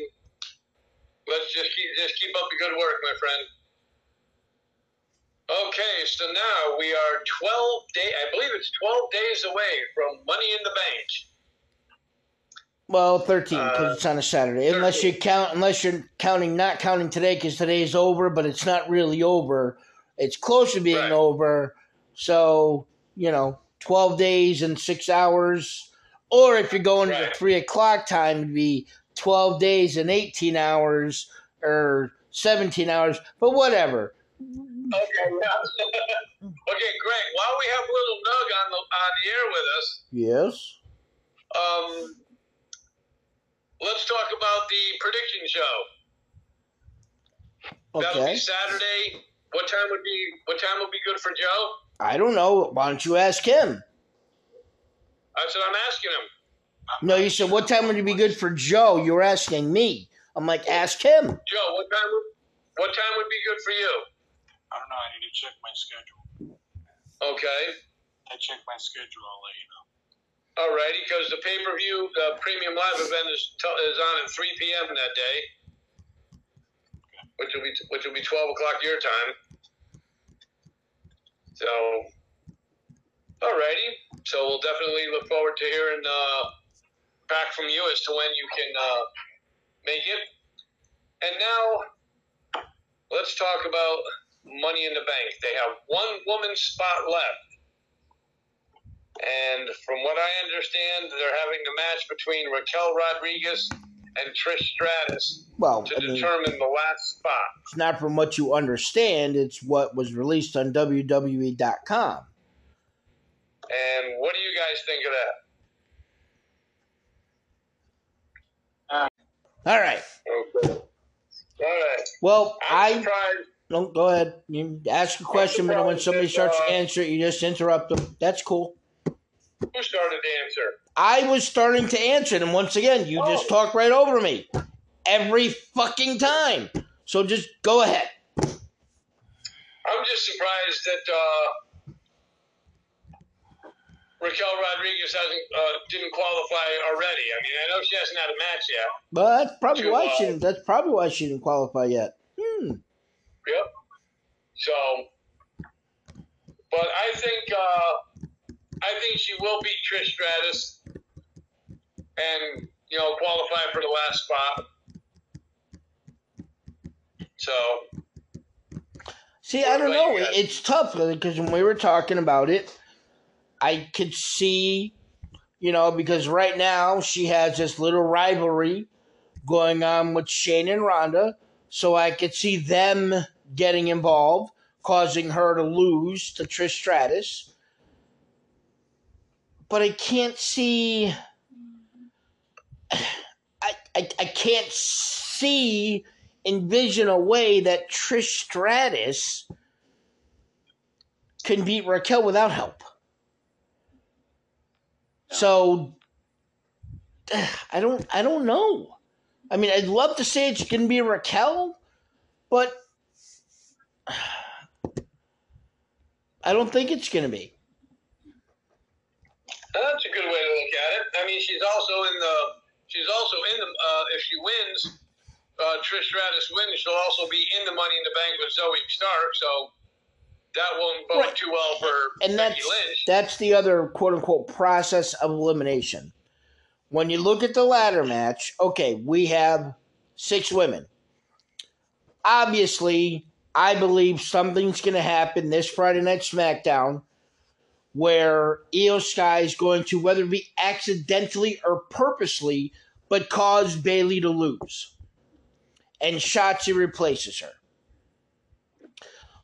let's just keep just keep up the good work, my friend. Okay, so now we are twelve day. I believe it's twelve days away from Money in the Bank. Well, thirteen because Uh, it's on a Saturday. Unless you count, unless you're counting, not counting today because today's over, but it's not really over. It's close to being Right. over. So you know, twelve days and six hours. Or if you're going to the three o'clock time, it'd be twelve days and eighteen hours or seventeen hours. But whatever. Okay, yeah. <laughs> okay, Greg. While we have little Nug on the on the air with us, Yes. um, let's talk about the prediction show. That'll Okay. be Saturday. What time would be What time would be good for Joe? I don't know. Why don't you ask him? That's what I'm asking him. No, you said what time would it be good for Joe? You were asking me. I'm like, ask him. Joe, what time would what time would be good for you? I don't know. I need to check my schedule. Okay. I check my schedule. I'll let you know. Alrighty, because the pay per view uh, premium live event is t- is on at 3 p.m. that day, which will be which will be 12 o'clock your time. So, all righty. So we'll definitely look forward to hearing uh, back from you as to when you can uh, make it. And now, let's talk about Money in the Bank. They have one woman spot left. And from what I understand, they're having the match between Raquel Rodriguez and Trish Stratus Well, to I mean, determine the last spot. it's not from what you understand. It's what was released on WWE.com. And what do you guys think of that? All right. Okay. All right. Well, I'm I no go ahead. You ask a question, but when somebody starts to answer it, you just interrupt them. That's cool. Who started the answer? I was starting to answer and once again, you just Oh. talk right over me every fucking time. So just go ahead. I'm just surprised that uh, Raquel Rodriguez hasn't uh, didn't qualify already. I mean, I know she hasn't had a match yet. But that's probably To, why uh, she didn't. That's probably why she didn't qualify yet. Hmm. Yep. So, but I think uh, I think she will beat Trish Stratus and you know qualify for the last spot. So See, I don't know. It's tough because when we were talking about it, I could see, you know, because right now she has this little rivalry going on with Shayna and Ronda, so I could see them getting involved, causing her to lose to Trish Stratus. But I can't see. I, I, I can't see envision a way that Trish Stratus can beat Raquel without help. So <sighs> I don't I don't know. I mean, I'd love to say it's going to be Raquel, but <sighs> I don't think it's going to be. that's a good way to look at it. I mean, she's also in the she's also in the uh, if she wins, uh, Trish Stratus wins, she'll also be in the Money in the Bank with Zoey Stark. So that won't bode Right. too well for and Becky that's Lynch. that's the other quote unquote process of elimination. When you look at the ladder match, okay, we have six women. Obviously, I believe something's going to happen this Friday night SmackDown where Iyo Sky is going to, whether it be accidentally or purposely, but cause Bayley to lose. And Shotzi replaces her.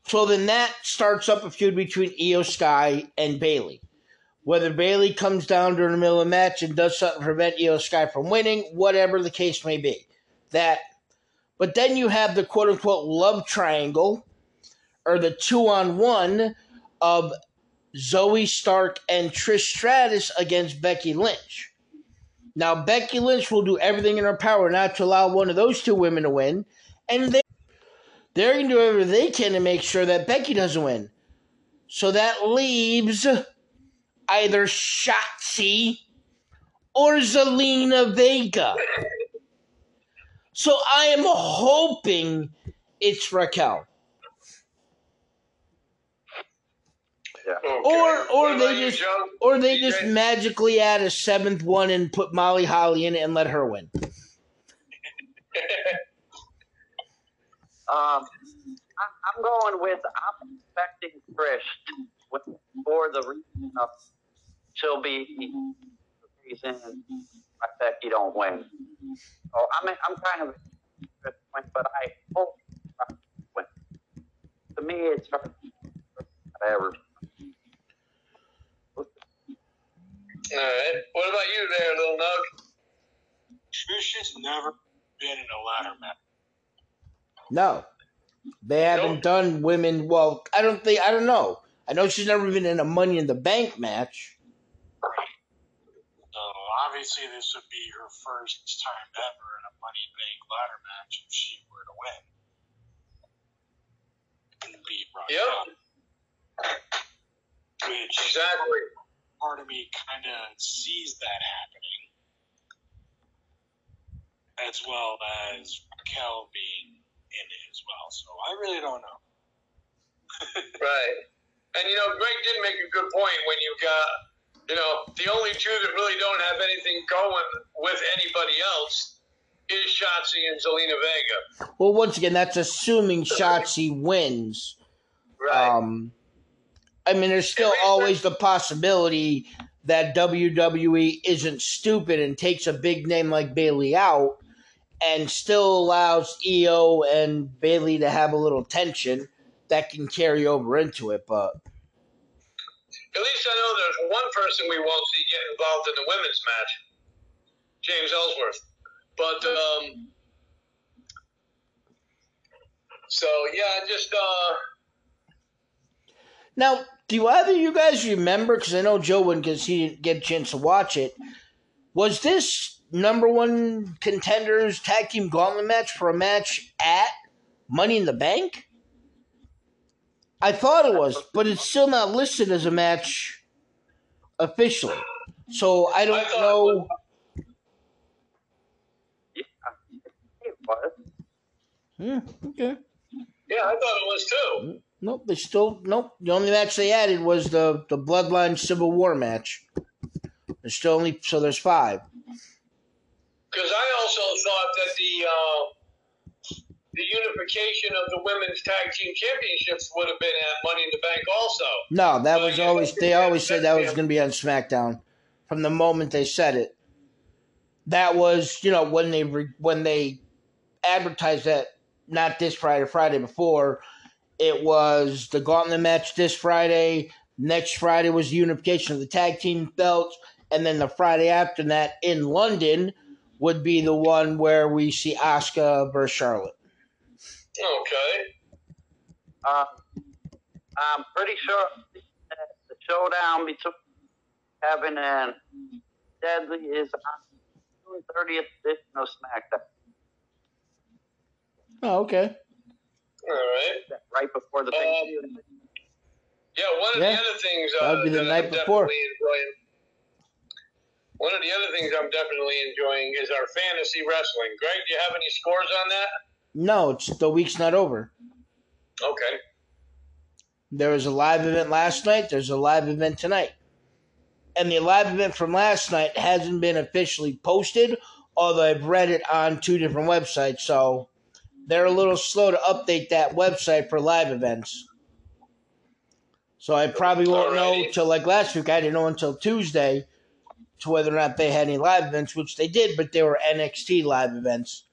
So then that starts up a feud between Iyo Sky and Bayley. Whether Bayley comes down during the middle of the match and does something to prevent Iyo Sky from winning, whatever the case may be. That but then you have the quote unquote love triangle or the two on one of Zoey Stark and Trish Stratus against Becky Lynch. Now Becky Lynch will do everything in her power not to allow one of those two women to win, and they they're going to do whatever they can to make sure that Becky doesn't win. So that leaves either Shotzi or Zelina Vega. So I am hoping it's Raquel. Okay. Or or about they just Joe? or they DJ? just magically add a seventh one and put Molly Holly in it and let her win. <laughs> Um, I'm, I'm going with I'm expecting Trish for the reason of she'll be the reason why Becky don't win. So I'm I'm kind of Trish win, but I hope Becky win. To me, it's whatever. All right. What about you there, little Nug? Trish has never been in a ladder match. No. They haven't Nope. done women well, I don't think I don't know. I know she's never been in a money in the bank match. So obviously this would be her first time ever in a Money Bank ladder match if she were to win. And beat Raquel. Which Exactly. part of me kind of sees that happening, as well as Raquel being in it as well. So I really don't know. <laughs> Right. And you know, Greg did make a good point when you got, you know, the only two that really don't have anything going with anybody else is Shotzi and Zelina Vega. Well, once again, that's assuming Shotzi wins. Um, I mean, there's still Every- always the possibility that WWE isn't stupid and takes a big name like Bayley out and still allows Iyo and Bayley to have a little tension that can carry over into it. But at least I know there's one person we won't see get involved in the women's match, James Ellsworth. But um, so yeah, just uh. Now, do either of you guys remember? Because I know Joe wouldn't, because he didn't get a chance to watch it. Was this number one contenders tag team gauntlet match for a match at Money in the Bank? I thought it was, but it's still not listed as a match officially. So I I don't thought it know. was- It was. Hmm, okay. yeah, I thought it was too. Nope, they still nope. The only match they added was the the Bloodline Civil War match. There's still only so there's five. Because I also thought that the uh, the unification of the women's tag team championships would have been at Money in the Bank also. No, that Well, was always they always said that was going to be on SmackDown from the moment they said it. That was you know when they re, when they advertised that not this Friday, Friday before. It was the Gauntlet match this Friday. Next Friday was the unification of the tag team belts, and then the Friday after that in London would be the one where we see Asuka versus Charlotte. Okay. Uh, I'm pretty sure the showdown between Kevin and Deadly is on June 30th edition of SmackDown, Oh, okay. All right. right before the Um, Thanksgiving. Yeah, one of Yeah. the other things uh, That would be the that night I'm before. definitely enjoying. One of the other things I'm definitely enjoying is our fantasy wrestling. Greg, do you have any scores on that? No, it's the week's not over. Okay. There was a live event last night. There's a live event tonight. And the live event from last night hasn't been officially posted, although I've read it on two different websites. So they're a little slow to update that website for live events. So I probably won't know Alrighty. till like last week. I didn't know until Tuesday to whether or not they had any live events, which they did, but they were NXT live events.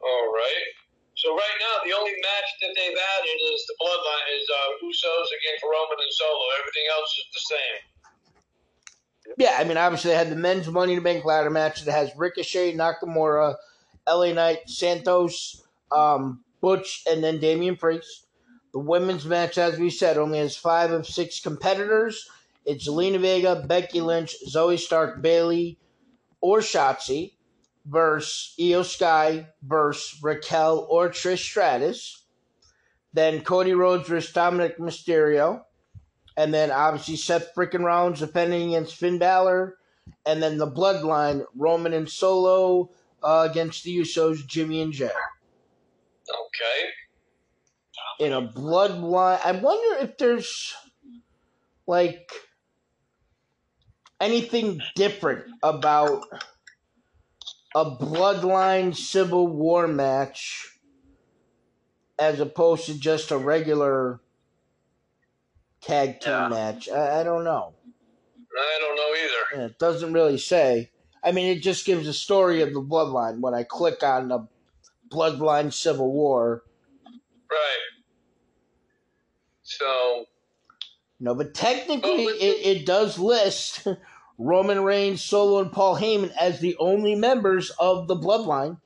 All right. So right now, the only match that they've added is the Bloodline is uh, Usos against Roman and Solo. Everything else is the same. Yeah, I mean, obviously they had the men's Money in the Bank ladder match that has Ricochet, Nakamura, LA Knight, Santos, um, Butch, and then Damian Priest. The women's match, as we said, only has five of six competitors. It's Zelina Vega, Becky Lynch, Zoey Stark, Bayley, or Shotzi versus Iyo Sky versus Raquel or Trish Stratus. Then Cody Rhodes versus Dominik Mysterio. And then obviously Seth freaking Rollins defending against Finn Balor. And then the Bloodline, Roman and Solo uh, against the Usos, Jimmy and Jey. Okay. In a Bloodline, I wonder if there's like anything different about a Bloodline Civil War match as opposed to just a regular tag team Yeah. match. I, I don't know. I don't know either. Yeah, it doesn't really say. I mean, it just gives a story of the bloodline when I click on the Bloodline Civil War. Right. So, No, but technically, but- it, it does list <laughs> Roman Reigns, Solo, and Paul Heyman as the only members of the bloodline.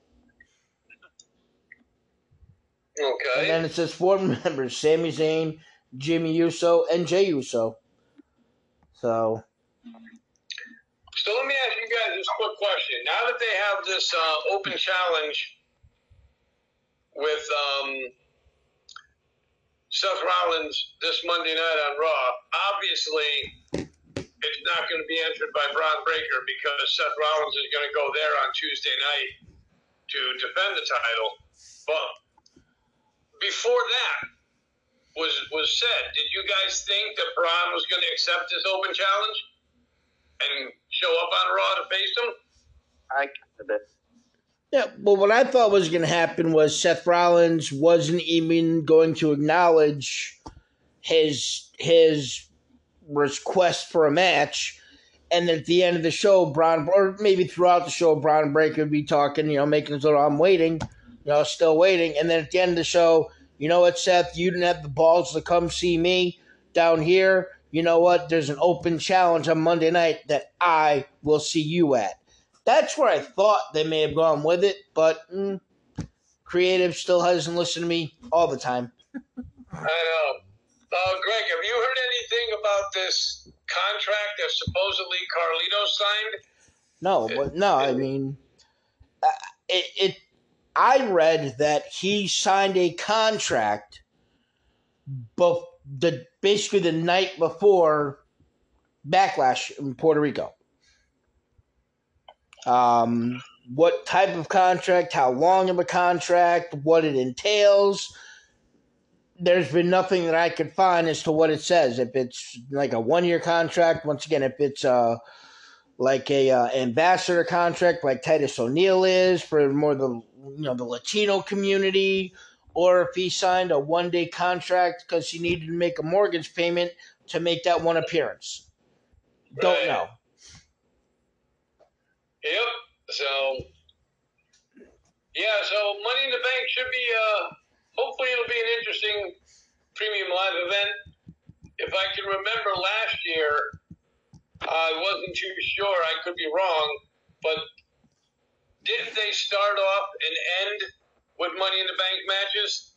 okay. And then it says four <laughs> members Sami Zayn, Jimmy Uso, and Jey Uso. So, So let me ask you guys this quick question. Now that they have this uh, open challenge with um, Seth Rollins this Monday night on Raw, obviously not going to be answered by Bron Breakker because Seth Rollins is going to go there on Tuesday night to defend the title. But before that was was said, did you guys think that Bron was going to accept this open challenge? and show up on Raw to face them? I counted it. yeah, well, what I thought was going to happen was Seth Rollins wasn't even going to acknowledge his his request for a match, and at the end of the show, Bron or maybe throughout the show, Bron Breakker would be talking, you know, making his little "I'm waiting," you know, still waiting, and then at the end of the show, you know what, Seth, you didn't have the balls to come see me down here. You know what? There's an open challenge on Monday night that I will see you at. That's where I thought they may have gone with it, but mm, creative still hasn't listened to me all the time. <laughs> I know. Uh, Greg, have you heard anything about this contract that supposedly Carlito signed? No, but no, I mean, uh, it, it. I read that he signed a contract, but the basically the night before Backlash in Puerto Rico. Um, what type of contract, how long of a contract, what it entails. There's been nothing that I could find as to what it says. If it's like a one year contract, once again, if it's uh, like a uh, ambassador contract, like Titus O'Neil is for more the you know the Latino community, or if he signed a one day contract because he needed to make a mortgage payment to make that one appearance. Don't know. Yep. So, yeah. So, Money in the Bank should be. Uh, hopefully, it'll be an interesting premium live event. If I can remember last year, I wasn't too sure. I could be wrong, but didn't they start off and end with Money in the Bank matches?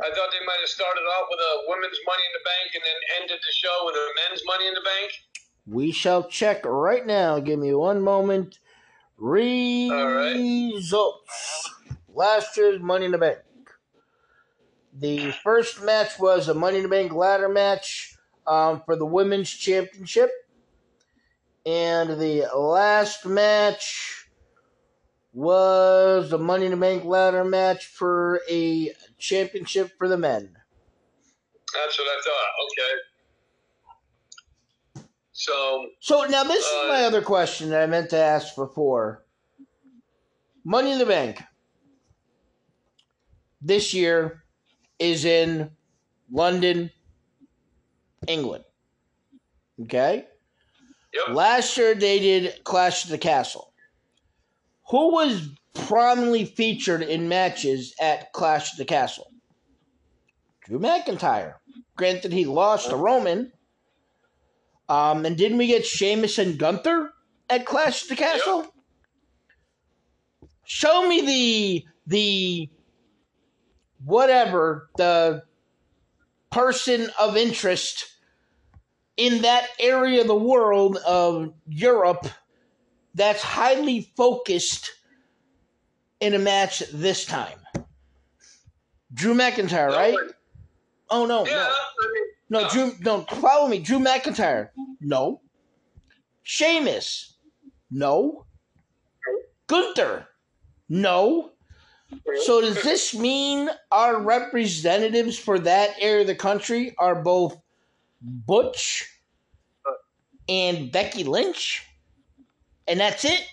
I thought they might have started off with a women's Money in the Bank and then ended the show with a men's Money in the Bank. We shall check right now. Give me one moment. Results. Last year's Money in the Bank. The first match was a Money in the Bank ladder match um, for the women's championship. And the last match was the Money in the Bank ladder match for a championship for the men. That's what I thought. Okay. So, So now this is Uh, my other question that I meant to ask before. Money in the Bank this year is in London, England. Okay? yep. Last year they did Clash of the Castle. Who was prominently featured in matches at Clash of the Castle? Drew McIntyre. Granted, he lost to Roman. Um, and didn't we get Sheamus and Gunther at Clash of the Castle? Show me the the whatever the person of interest in that area of the world of Europe that's highly focused in a match this time. Drew McIntyre, right? Oh no, Yeah. no. I mean, No, No. Drew. Don't no, follow me. Drew McIntyre. No. Sheamus. No. Gunther. No. So does this mean our representatives for that area of the country are both Butch and Becky Lynch? And that's it?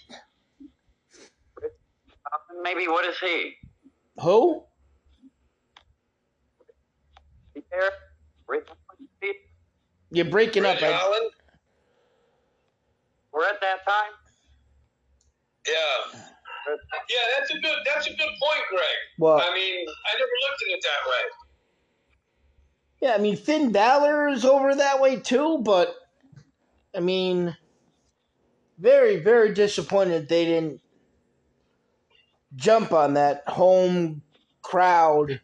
Um, maybe what is he? Who? You're breaking Ridge up. I, Holland? We're at that time. Yeah. Yeah, that's a good that's a good point, Greg. well, I mean, I never looked at it that way. Yeah, I mean Finn Balor is over that way too, but I mean, very very disappointed they didn't jump on that home crowd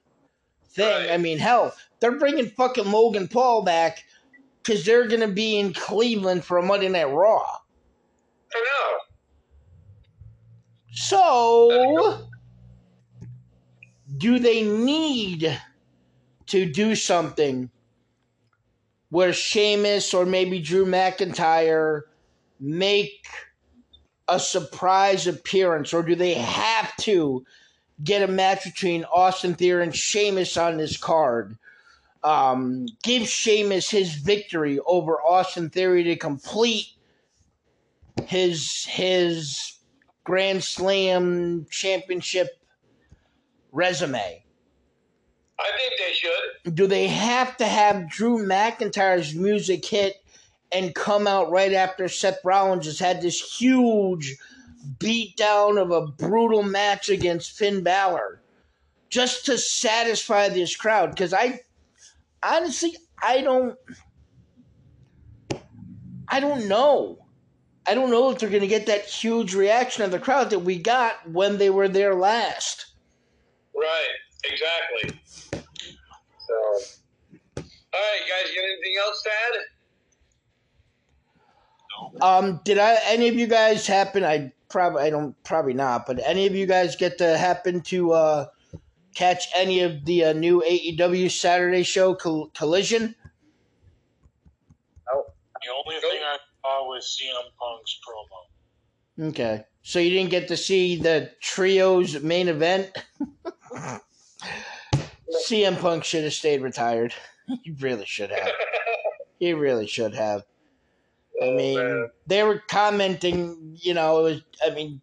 thing. Right. I mean, hell, they're bringing fucking Logan Paul back because they're gonna be in Cleveland for a Monday Night Raw. I know. So, do they need to do something where Sheamus or maybe Drew McIntyre make a surprise appearance, or do they have to get a match between Austin Theory and Sheamus on this card? Um, give Sheamus his victory over Austin Theory to complete his his Grand Slam championship resume. I think they should. Do they have to have Drew McIntyre's music hit and come out right after Seth Rollins has had this huge beatdown of a brutal match against Finn Balor just to satisfy this crowd? Because I honestly, I don't, I don't know. I don't know if they're going to get that huge reaction of the crowd that we got when they were there last. Right, exactly. So, all right, guys, got anything else to add? Um, did I any of you guys happen? I probably I don't probably not, but any of you guys get to happen to uh, catch any of the uh, new AEW Saturday show Coll- Collision? Oh the only thing I saw was CM Punk's promo. Okay, so you didn't get to see the trios main event. <laughs> CM Punk should have stayed retired. <laughs> He really should have. He really should have. I Oh, mean, man. they were commenting, you know, it was, I mean,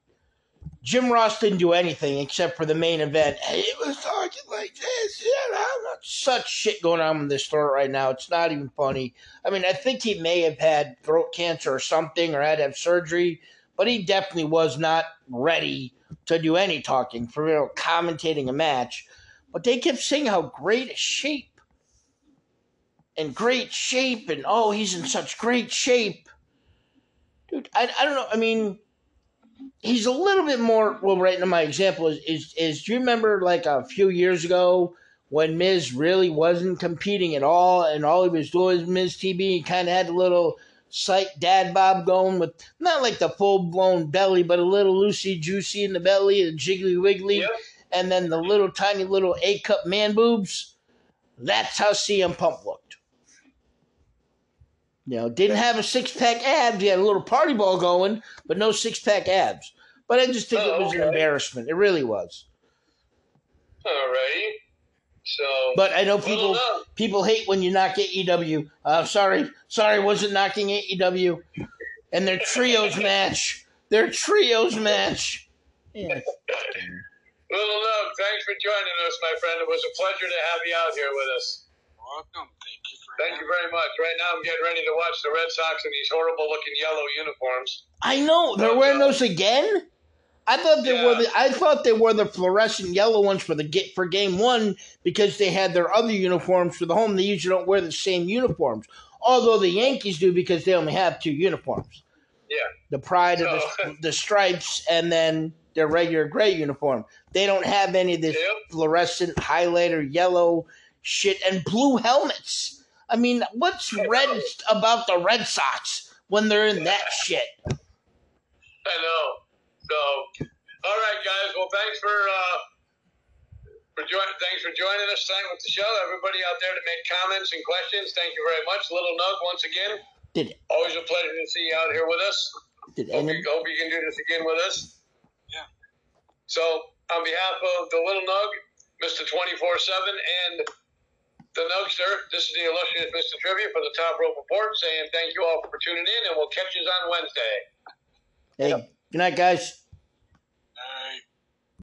Jim Ross didn't do anything except for the main event. Hey, it was talking like this. You know, such shit going on in this store right now. It's not even funny. I mean, I think he may have had throat cancer or something or had to have surgery, but he definitely was not ready to do any talking for you know, commentating a match. But they kept saying how great a shape and great shape and oh he's in such great shape dude i, I don't know i mean he's a little bit more well right now my example is, is is do you remember like a few years ago when Miz really wasn't competing at all and all he was doing was Miz TV he kind of had a little slight dad bob going with not like the full blown belly but a little loosey juicy in the belly and jiggly wiggly Yep. and then the little tiny little A cup man boobs that's how CM Punk looked you know, didn't have a six pack abs. He had a little party ball going, but no six pack abs. But I just think it Oh, was an embarrassment. It really was. Alrighty. So, But I know people known. people hate when you knock AEW. Uh, sorry, sorry, wasn't knocking AEW. And their trios <laughs> match, their trios match. Yeah. Little Nug, thanks for joining us, my friend. It was a pleasure to have you out here with us. Welcome. Thank you for Thank you very much. Right now, I'm getting ready to watch the Red Sox in these horrible looking yellow uniforms. I know they're wearing uh, those again. I thought they were the I thought they were the fluorescent yellow ones for the get for game one because they had their other uniforms for the home. They usually don't wear the same uniforms, although the Yankees do because they only have two uniforms. Yeah. the pride of the, <laughs> the stripes and then their regular gray uniform. They don't have any of this Yep. fluorescent highlighter yellow shit and blue helmets. I mean, what's <laughs> red about the Red Sox when they're in that shit? I know. So, all right, guys. Well, thanks for uh, for joining. Thanks for joining us tonight with the show. Everybody out there to make comments and questions. Thank you very much, Little Nug. Once again, Did it. always a pleasure to see you out here with us. did Hope any you, hope you can do this again with us. Yeah. So, on behalf of the Little Nug, Mr. 24 7, and the Nugster, this is the illustrious Mr. Trivia for the Top Rope Report saying thank you all for tuning in, and we'll catch you on Wednesday. Hey, good night, guys.